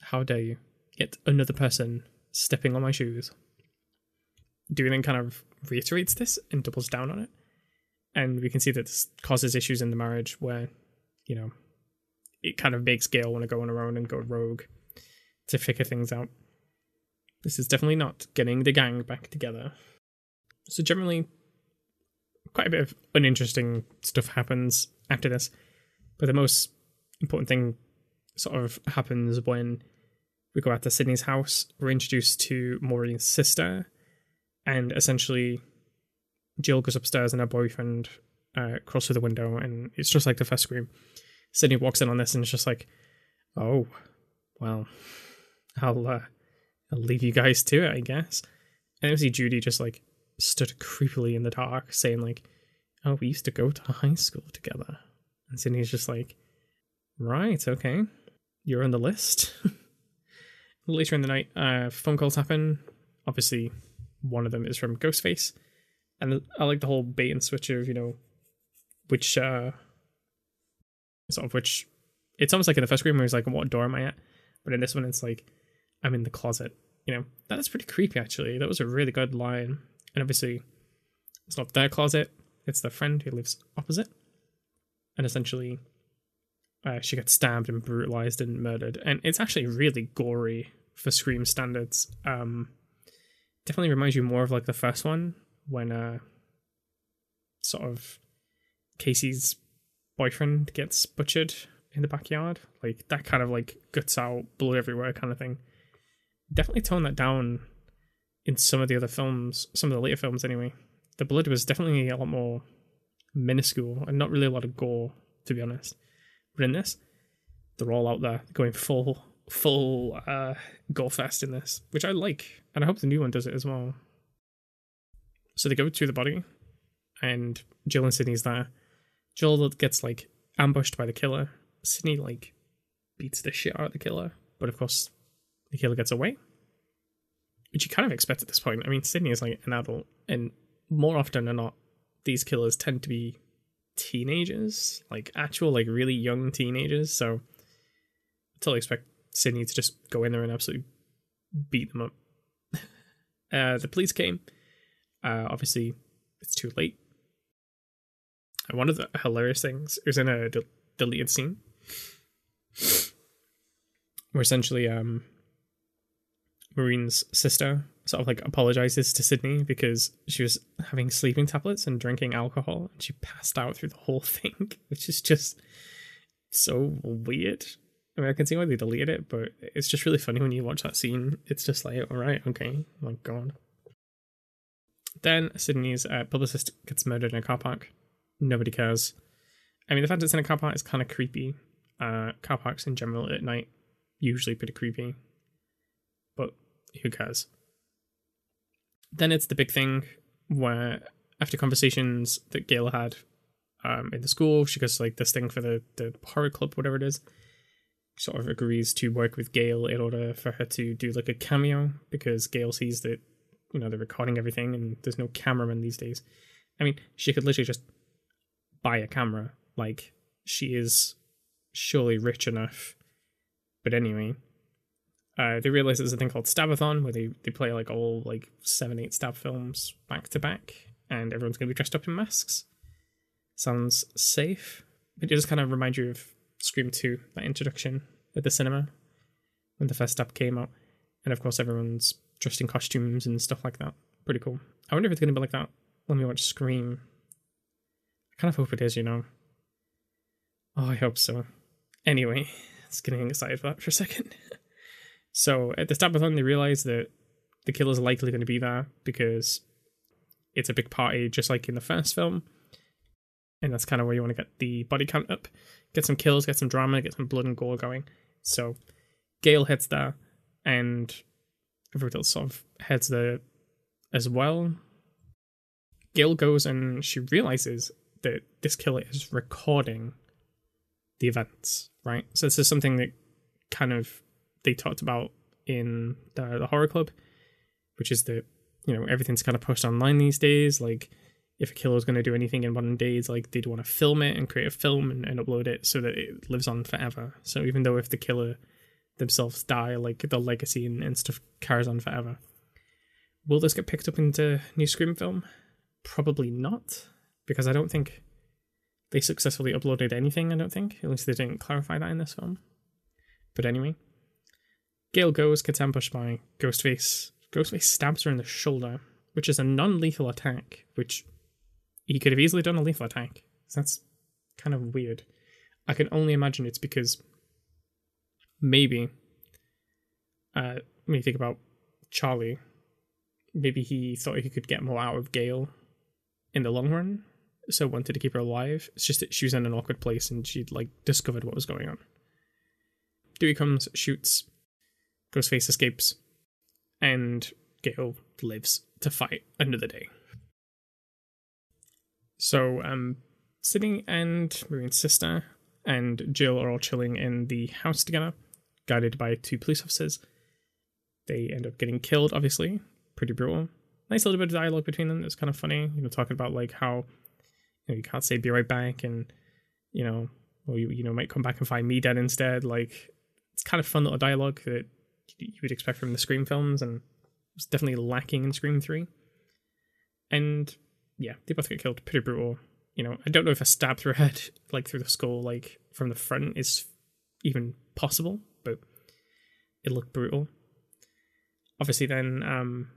how dare you? Yet another person stepping on my shoes. Then kind of reiterates this and doubles down on it. And we can see that this causes issues in the marriage where, you know, it kind of makes Gale want to go on her own and go rogue to figure things out. This is definitely not getting the gang back together. So generally, quite a bit of uninteresting stuff happens after this. But the most important thing sort of happens when we go out to Sidney's house. We're introduced to Maureen's sister, and essentially, Jill goes upstairs and her boyfriend uh, crawls through the window, and it's just like the first scream. Sidney walks in on this and it's just like, oh, well, I'll uh, I'll leave you guys to it, I guess. And I see Judy just like stood creepily in the dark, saying like, "Oh, we used to go to high school together." And Sidney's just like, "Right, okay, you're on the list." Later in the night, uh, phone calls happen. Obviously, one of them is from Ghostface, and I like the whole bait and switch of you know, which uh, sort of which. It's almost like in the first Scream where he's like, "What door am I at?" But in this one, it's like, "I'm in the closet." You know, that is pretty creepy. Actually, that was a really good line. And obviously, it's not their closet; it's their friend who lives opposite. And essentially, uh, she gets stabbed and brutalized and murdered. And it's actually really gory for Scream standards. Um, definitely reminds you more of like the first one when uh, sort of Casey's boyfriend gets butchered in the backyard. Like that kind of like guts out, blood everywhere kind of thing. Definitely tone that down in some of the other films, some of the later films anyway. The blood was definitely a lot more minuscule and not really a lot of gore, to be honest. But in this, they're all out there going full full uh fest in this, which I like, and I hope the new one does it as well. So they go to the body, and Jill and Sidney's there. Jill gets like ambushed by the killer. Sidney like beats the shit out of the killer, but of course the killer gets away. Which you kind of expect at this point. I mean, Sidney is like an adult, and more often than not, these killers tend to be teenagers, like actual, like really young teenagers. So I totally expect Sidney to just go in there and absolutely beat them up. uh, the police came. Uh, obviously, it's too late. And one of the hilarious things is in a del- deleted scene where essentially um, Maureen's sister sort of like apologizes to Sidney because she was having sleeping tablets and drinking alcohol and she passed out through the whole thing, which is just so weird. I mean, I can see why they deleted it, but it's just really funny when you watch that scene. It's just like, all right, okay, my god. Then Sidney's uh, publicist gets murdered in a car park. Nobody cares. I mean, the fact it's in a car park is kind of creepy. Uh, car parks in general at night usually pretty creepy, but who cares? Then it's the big thing where after conversations that Gale had um, in the school, she goes like this thing for the the horror club, whatever it is. Sort of agrees to work with Gale in order for her to do like a cameo because Gale sees that you know they're recording everything and there's no cameraman these days. I mean, she could literally just buy a camera. Like she is surely rich enough. But anyway, uh, they realize there's a thing called Stabathon where they, they play like all like seven, eight stab films back to back, and everyone's gonna be dressed up in masks. Sounds safe. But it just kind of remind you of Scream 2, that introduction at the cinema when the first stab came out. And of course, everyone's dressed in costumes and stuff like that. Pretty cool. I wonder if it's gonna be like that when we watch Scream. I kind of hope it is, you know. Oh, I hope so. Anyway, it's getting excited for that for a second. So at the Stabathon, they realize that the killer's likely going to be there because it's a big party, just like in the first film. And that's kind of where you want to get the body count up, get some kills, get some drama, get some blood and gore going. So Gale heads there, and everybody else sort of heads there as well. Gale goes and she realizes that this killer is recording the events, right? So this is something that kind of they talked about in the, the horror club, which is that you know everything's kind of posted online these days. Like if a killer is going to do anything in modern days, like they'd want to film it and create a film and, and upload it so that it lives on forever. So even though if the killer themselves die, like the legacy and, and stuff carries on forever. Will this get picked up into new Scream film? Probably not, because I don't think they successfully uploaded anything. I don't think, at least they didn't clarify that in this film. But anyway, Gale goes, gets ambushed by Ghostface. Ghostface stabs her in the shoulder, which is a non lethal attack, which he could have easily done a lethal attack. That's kind of weird. I can only imagine it's because maybe uh, when you think about Charlie, maybe he thought he could get more out of Gale in the long run, so wanted to keep her alive. It's just that she was in an awkward place and she'd like discovered what was going on. Dewey comes, shoots, Ghostface escapes, and Gale lives to fight another day. So, um, Sidney and Maureen's sister and Jill are all chilling in the house together, guided by two police officers. They end up getting killed, obviously. Pretty brutal. Nice little bit of dialogue between them. It's kind of funny, you know, talking about like how you, know, you can't say "be right back" and you know, or you you know might come back and find me dead instead. Like it's kind of fun little dialogue that you would expect from the Scream films, and was definitely lacking in Scream Three. And yeah, they both get killed. Pretty brutal. You know, I don't know if a stab through head, like through the skull, like from the front, is even possible, but it looked brutal. Obviously, then um,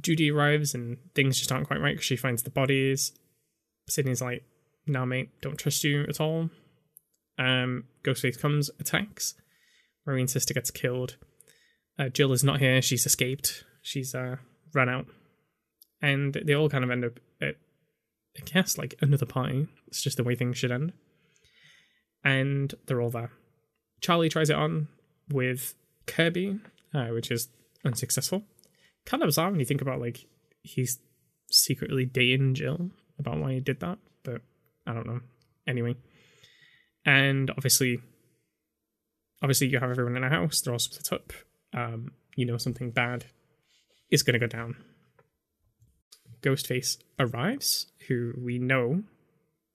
Judy arrives and things just aren't quite right because she finds the bodies. Sidney's like, "Nah, mate, don't trust you at all." Um, Ghostface comes, attacks. Maureen's sister gets killed. Uh, Jill is not here; she's escaped. She's uh, run out, and they all kind of end up at, I guess, like another party. It's just the way things should end. And they're all there. Charlie tries it on with Kirby, uh, which is unsuccessful. Kind of bizarre when you think about like he's secretly dating Jill about why he did that, but I don't know. Anyway, and obviously, obviously you have everyone in a house. They're all split up. Um, you know something bad is going to go down. Ghostface arrives, who we know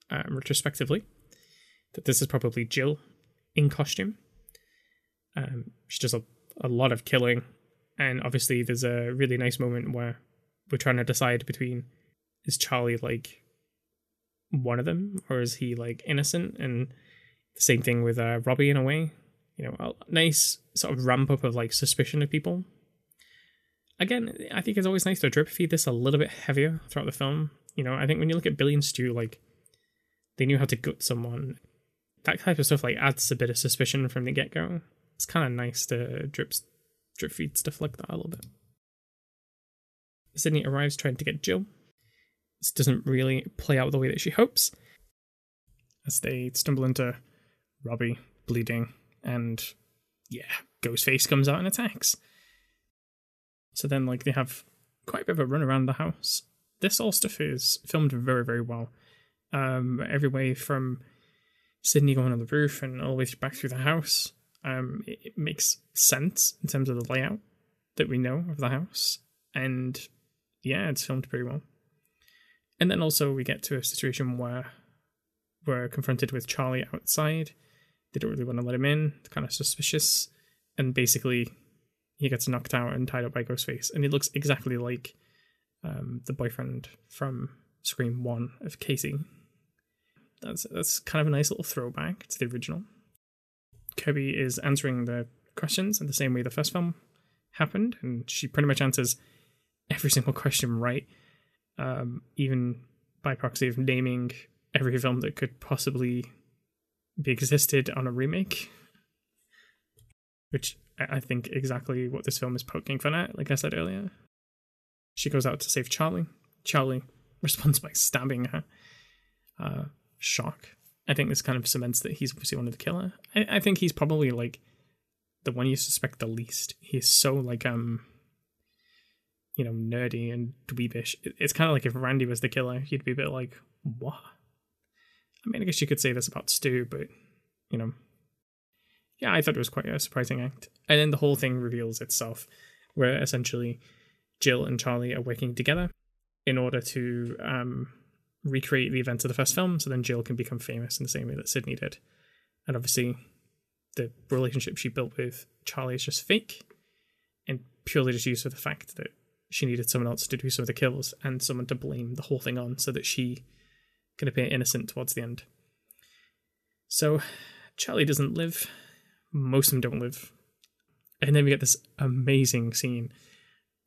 um, retrospectively that this is probably Jill in costume. Um, she does a, a lot of killing, and obviously there's a really nice moment where we're trying to decide between is Charlie like one of them or is he like innocent? And the same thing with uh, Robbie in a way. You know, a nice sort of ramp up of like suspicion of people. Again, I think it's always nice to drip feed this a little bit heavier throughout the film. You know, I think when you look at Billy and Stu, like they knew how to gut someone. That type of stuff like adds a bit of suspicion from the get go. It's kind of nice to drip drip feed stuff like that a little bit. Sidney arrives trying to get Jill. This doesn't really play out the way that she hopes. As they stumble into Robbie bleeding, and yeah, Ghostface comes out and attacks. So then, like, they have quite a bit of a run around the house. This all stuff is filmed very, very well. Um, every way from Sidney going on the roof and all the way back through the house. Um, it, it makes sense in terms of the layout that we know of the house, and yeah, it's filmed pretty well. And then also we get to a situation where we're confronted with Charlie outside. They don't really want to let him in. It's kind of suspicious, and basically he gets knocked out and tied up by Ghostface, and he looks exactly like um, the boyfriend from Scream One of Casey. That's that's kind of a nice little throwback to the original. Kirby is answering the questions in the same way the first film happened, and she pretty much answers every single question right, um, even by proxy of naming every film that could possibly be existed on a remake. Which I think exactly what this film is poking fun at, like I said earlier. She goes out to save Charlie. Charlie responds by stabbing her. Uh, shock. I think this kind of cements that he's obviously one of the killer. I, I think he's probably like the one you suspect the least. He's so like um you know, nerdy and dweebish. It's kind of like if Randy was the killer, you'd be a bit like, what? I mean, I guess you could say this about Stu, but, you know. Yeah, I thought it was quite a surprising act. And then the whole thing reveals itself, where essentially Jill and Charlie are working together in order to um, recreate the events of the first film, so then Jill can become famous in the same way that Sidney did. And obviously, the relationship she built with Charlie is just fake and purely just used for the fact that she needed someone else to do some of the kills and someone to blame the whole thing on so that she can appear innocent towards the end. So Charlie doesn't live. Most of them don't live. And then we get this amazing scene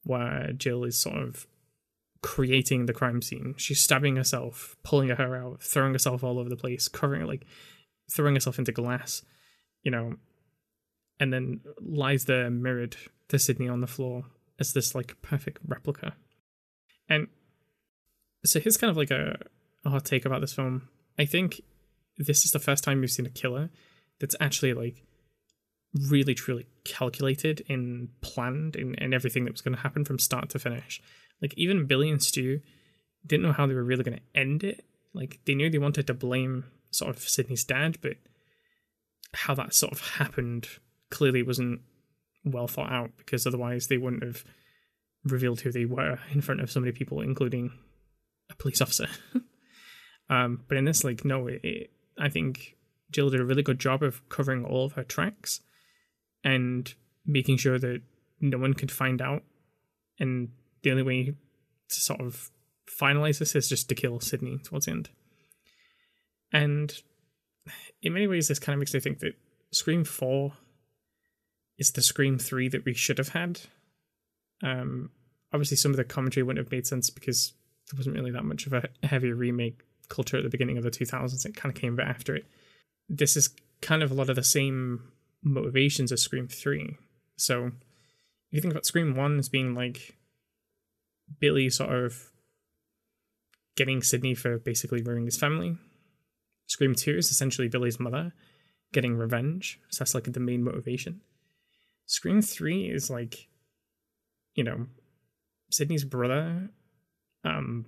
where Jill is sort of creating the crime scene. She's stabbing herself, pulling her hair out, throwing herself all over the place, covering it, like throwing herself into glass. You know, and then lies there mirrored to Sidney on the floor as this like perfect replica. And so here's kind of like a, a hot take about this film. I think this is the first time we've seen a killer that's actually like really truly calculated and planned and, in everything that was going to happen from start to finish. Like even Billy and Stu didn't know how they were really going to end it. Like they knew they wanted to blame sort of Sidney's dad, but how that sort of happened clearly wasn't well thought out because otherwise they wouldn't have revealed who they were in front of so many people, including a police officer. um, but in this, like, no, it, it, I think Jill did a really good job of covering all of her tracks and making sure that no one could find out. And the only way to sort of finalize this is just to kill Sidney towards the end. And in many ways, this kind of makes me think that Scream 4 is the Scream 3 that we should have had. Um, obviously, some of the commentary wouldn't have made sense because there wasn't really that much of a heavy remake culture at the beginning of the 2000s. It kind of came a bit after it. This is kind of a lot of the same motivations of Scream 3. So, if you think about Scream 1 as being like Billy sort of getting Sidney for basically ruining his family, Scream 2 is essentially Billy's mother getting revenge. So that's like the main motivation. Scream 3 is like, you know, Sidney's brother um,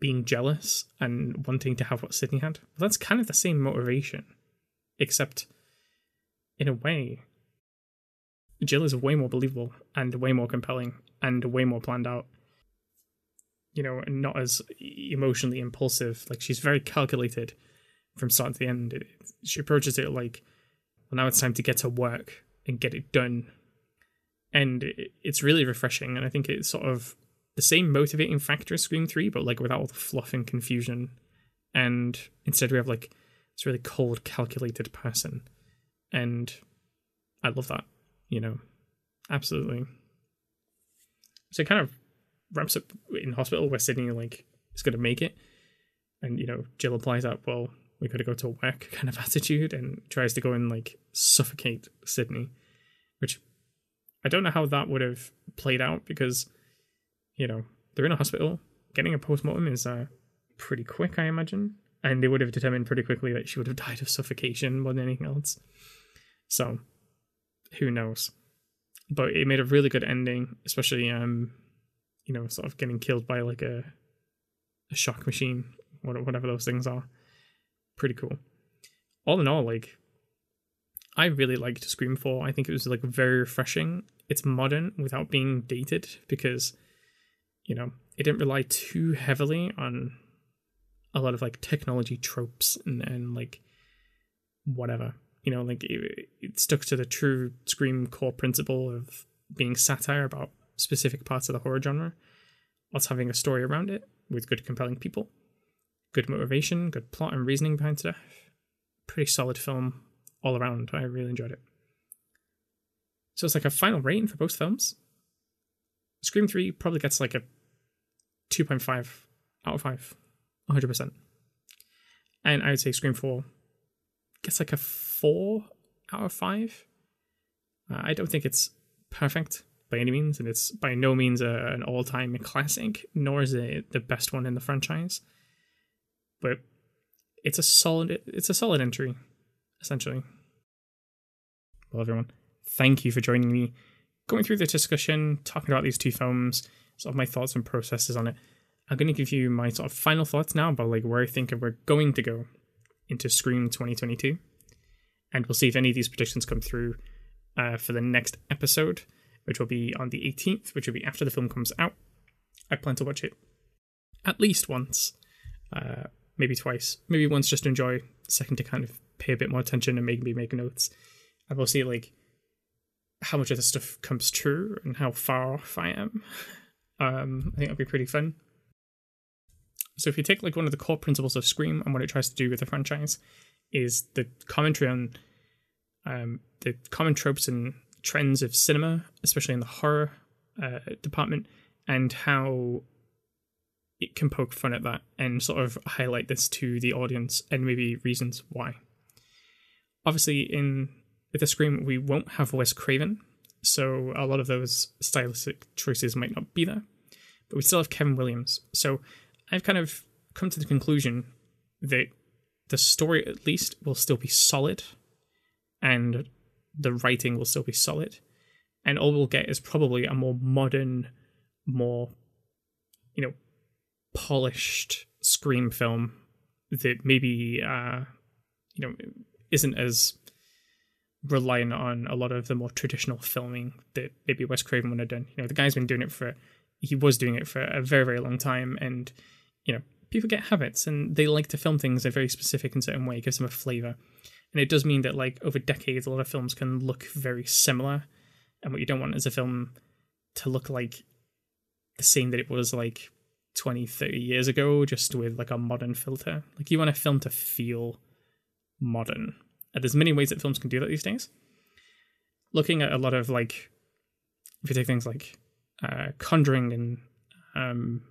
being jealous and wanting to have what Sidney had. Well, that's kind of the same motivation, except in a way, Jill is way more believable and way more compelling and way more planned out. You know, not as emotionally impulsive. Like she's very calculated from start to the end. She approaches it like, well, now it's time to get to work and get it done. And it's really refreshing. And I think it's sort of the same motivating factor as Scream 3, but like without all the fluff and confusion. And instead, we have like this really cold, calculated person. And I love that, you know, absolutely. So it kind of ramps up in hospital where Sidney like is going to make it, and you know Jill applies that well we got to go to work kind of attitude and tries to go and like suffocate Sidney, which I don't know how that would have played out because you know they're in a hospital. Getting a postmortem is uh, pretty quick, I imagine, and they would have determined pretty quickly that she would have died of suffocation more than anything else. So, who knows? But it made a really good ending, especially um, you know, sort of getting killed by like a a shock machine, whatever those things are. Pretty cool. All in all, like I really liked Scream 4. I think it was like very refreshing. It's modern without being dated because, you know, it didn't rely too heavily on a lot of like technology tropes and, and like whatever. You know, like it, it stuck to the true Scream core principle of being satire about specific parts of the horror genre, whilst having a story around it with good, compelling people, good motivation, good plot and reasoning behind stuff. Pretty solid film all around. I really enjoyed it. So it's like a final rating for both films. Scream 3 probably gets like a 2.5 out of 5, 100%. And I would say Scream 4 gets like a 4 out of 5. Uh, I don't think it's perfect by any means, and it's by no means a, an all time classic, nor is it the best one in the franchise. But it's a solid it's a solid entry, essentially. Well, everyone, thank you for joining me, going through the discussion, talking about these two films, sort of my thoughts and processes on it. I'm going to give you my sort of final thoughts now about like where I think we're going to go into Scream 2022, and we'll see if any of these predictions come through uh, for the next episode, which will be on the 18th, which will be after the film comes out. I plan to watch it at least once, uh, maybe twice, maybe once just to enjoy, second to kind of pay a bit more attention and maybe make notes. And we'll see like how much of this stuff comes true and how far off I am. Um, I think that'll be pretty fun. So if you take like one of the core principles of Scream and what it tries to do with the franchise is the commentary on um, the common tropes and trends of cinema, especially in the horror uh, department, and how it can poke fun at that and sort of highlight this to the audience and maybe reasons why. Obviously, in with the Scream, we won't have Wes Craven, so a lot of those stylistic choices might not be there. But we still have Kevin Williams. So I've kind of come to the conclusion that the story, at least, will still be solid, and the writing will still be solid. And all we'll get is probably a more modern, more, you know, polished Scream film that maybe, uh, you know, isn't as reliant on a lot of the more traditional filming that maybe Wes Craven would have done. You know, the guy's been doing it for he was doing it for a very, very long time and you know, people get habits and they like to film things a very specific and certain way, gives them a flavour. And it does mean that like over decades a lot of films can look very similar. And what you don't want is a film to look like the same that it was like 20, 30 years ago, just with like a modern filter. Like you want a film to feel modern and there's many ways that films can do that these days. Looking at a lot of like, if you take things like uh, Conjuring and um,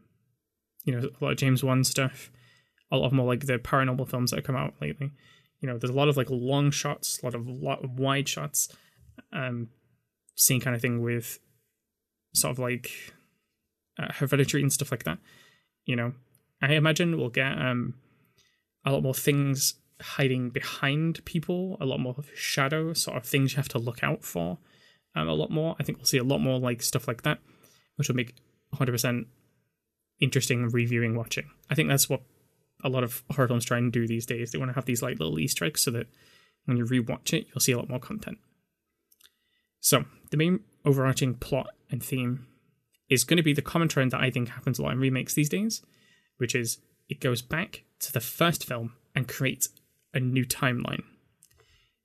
you know a lot of James Wan stuff, a lot of more like the paranormal films that have come out lately. You know, there's a lot of like long shots, a lot of lot of wide shots, um, same kind of thing with sort of like uh, Hereditary and stuff like that. You know, I imagine we'll get um a lot more things hiding behind people, a lot more shadow sort of things you have to look out for, um, a lot more. I think we'll see a lot more like stuff like that, which will make 100% interesting reviewing watching. I think that's what a lot of horror films try and do these days. They want to have these like little Easter eggs so that when you rewatch it, you'll see a lot more content. So the main overarching plot and theme is going to be the common trend that I think happens a lot in remakes these days, which is it goes back to the first film and creates a new timeline.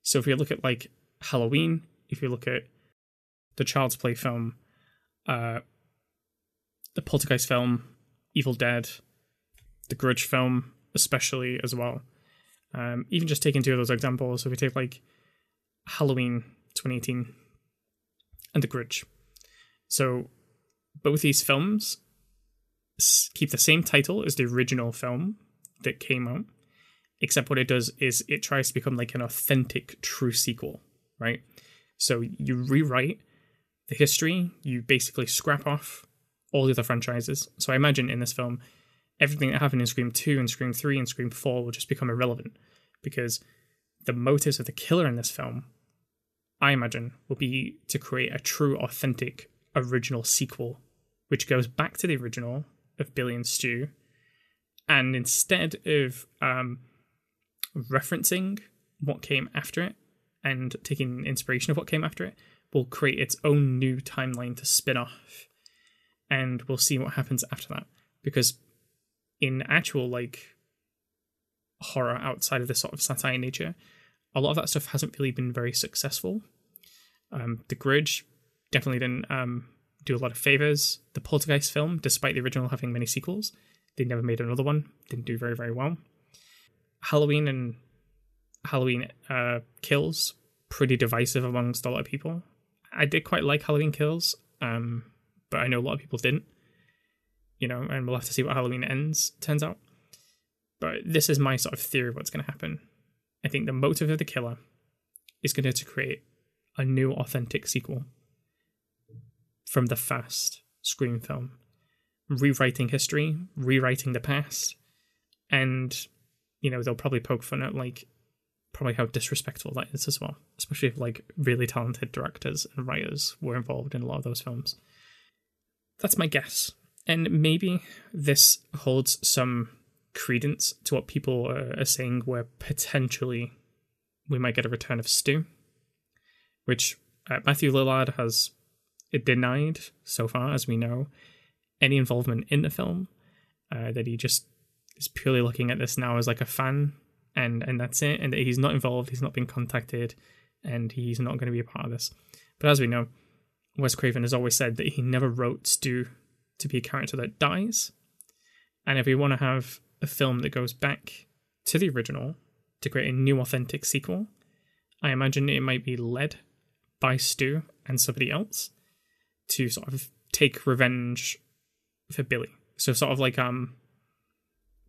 So if you look at like Halloween, if you look at the Child's Play film, uh, the Poltergeist film, Evil Dead, the Grudge film, especially as well. Um, even just taking two of those examples, if we take like Halloween 2018 and The Grudge. So both these films keep the same title as the original film that came out, except what it does is it tries to become like an authentic true sequel right so you rewrite the history you basically scrap off all the other franchises. So i imagine in this film everything that happened in scream 2 and scream 3 and scream 4 will just become irrelevant because the motives of the killer in this film i imagine will be to create a true authentic original sequel which goes back to the original of billy and stu. And instead of um, referencing what came after it and taking inspiration of what came after it will create its own new timeline to spin off and we'll see what happens after that. Because in actual like horror outside of this sort of satire nature a lot of that stuff hasn't really been very successful. Um, the grudge definitely didn't um, do a lot of favors. The poltergeist film despite the original having many sequels they never made another one didn't do very very well. Halloween and Halloween uh, Kills pretty divisive amongst a lot of people. I did quite like Halloween Kills, um, but I know a lot of people didn't. You know, and we'll have to see what Halloween ends turns out. But this is my sort of theory of what's going to happen. I think the motive of the killer is going to create a new authentic sequel from the first Scream film, rewriting history, rewriting the past, and you know, they'll probably poke fun at like probably how disrespectful that is as well, especially if like really talented directors and writers were involved in a lot of those films. That's my guess. And maybe this holds some credence to what people are saying, where potentially we might get a return of Stu, which uh, Matthew Lillard has denied so far, as we know, any involvement in the film. Uh, that he just is purely looking at this now as like a fan and and that's it and he's not involved he's not been contacted and he's not going to be a part of this but as we know wes craven has always said that he never wrote stu to be a character that dies and if we want to have a film that goes back to the original to create a new authentic sequel i imagine it might be led by stu and somebody else to sort of take revenge for billy so sort of like um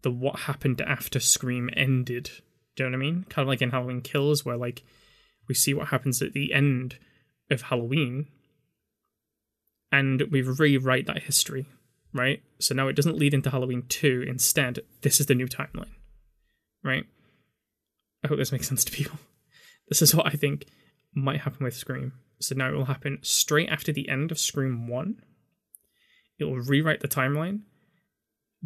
the what happened after Scream ended. Do you know what I mean? Kind of like in Halloween Kills, where like we see what happens at the end of Halloween, and we rewrite that history, right? So now it doesn't lead into Halloween 2. Instead, this is the new timeline, right? I hope this makes sense to people. This is what I think might happen with Scream. So now it will happen straight after the end of Scream 1. It will rewrite the timeline,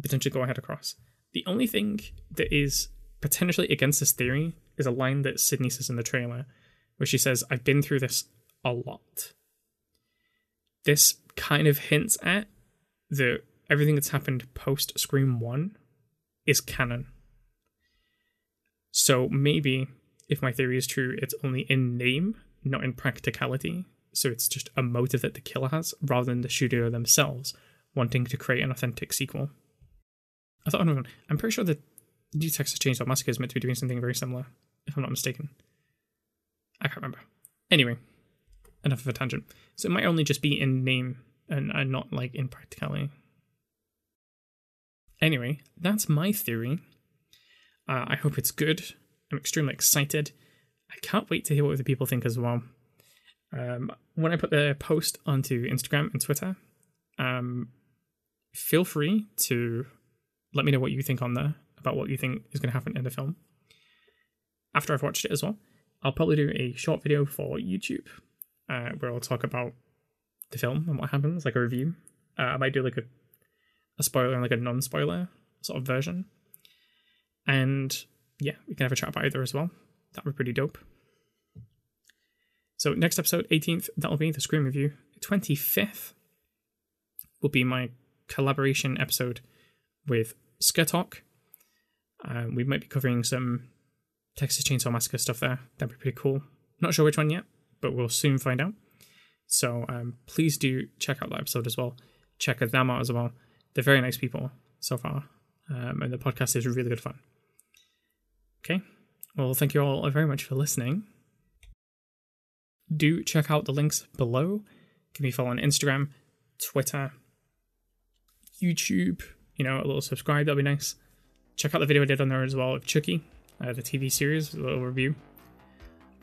potentially go ahead across. The only thing that is potentially against this theory is a line that Sidney says in the trailer, where she says, I've been through this a lot. This kind of hints at that everything that's happened post Scream 1 is canon. So maybe, if my theory is true, it's only in name, not in practicality. So it's just a motive that the killer has, rather than the studio themselves wanting to create an authentic sequel. I thought, I'm pretty sure that the New Texas Chainsaw Massacre is meant to be doing something very similar, if I'm not mistaken. I can't remember. Anyway, enough of a tangent. So it might only just be in name and, and not like in practicality. Anyway, that's my theory. Uh, I hope it's good. I'm extremely excited. I can't wait to hear what other people think as well. Um, when I put the post onto Instagram and Twitter, um, feel free to let me know what you think on there about what you think is going to happen in the film. After I've watched it as well, I'll probably do a short video for YouTube uh, where I'll talk about the film and what happens, like a review. Uh, I might do like a, a spoiler and like a non spoiler sort of version. And yeah, we can have a chat about either as well. That would be pretty dope. So next episode, 18th, that'll be the Scream review. 25th will be my collaboration episode with Talk. Um, we might be covering some Texas Chainsaw Massacre stuff there. That'd be pretty cool. Not sure which one yet, but we'll soon find out. So um, please do check out that episode as well. Check out them out as well. They're very nice people so far, um, and the podcast is really good fun. Okay, well, thank you all very much for listening. Do check out the links below. Give me a follow on Instagram, Twitter, YouTube. You know, a little subscribe, that'd be nice. Check out the video I did on there as well of Chucky, uh, the TV series, a little review.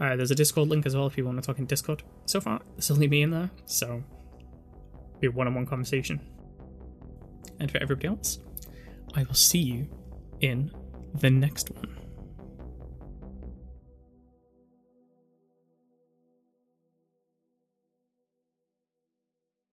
Uh, there's a Discord link as well if you want to talk in Discord. So far, there's only me in there, so be a one on one conversation. And for everybody else, I will see you in the next one.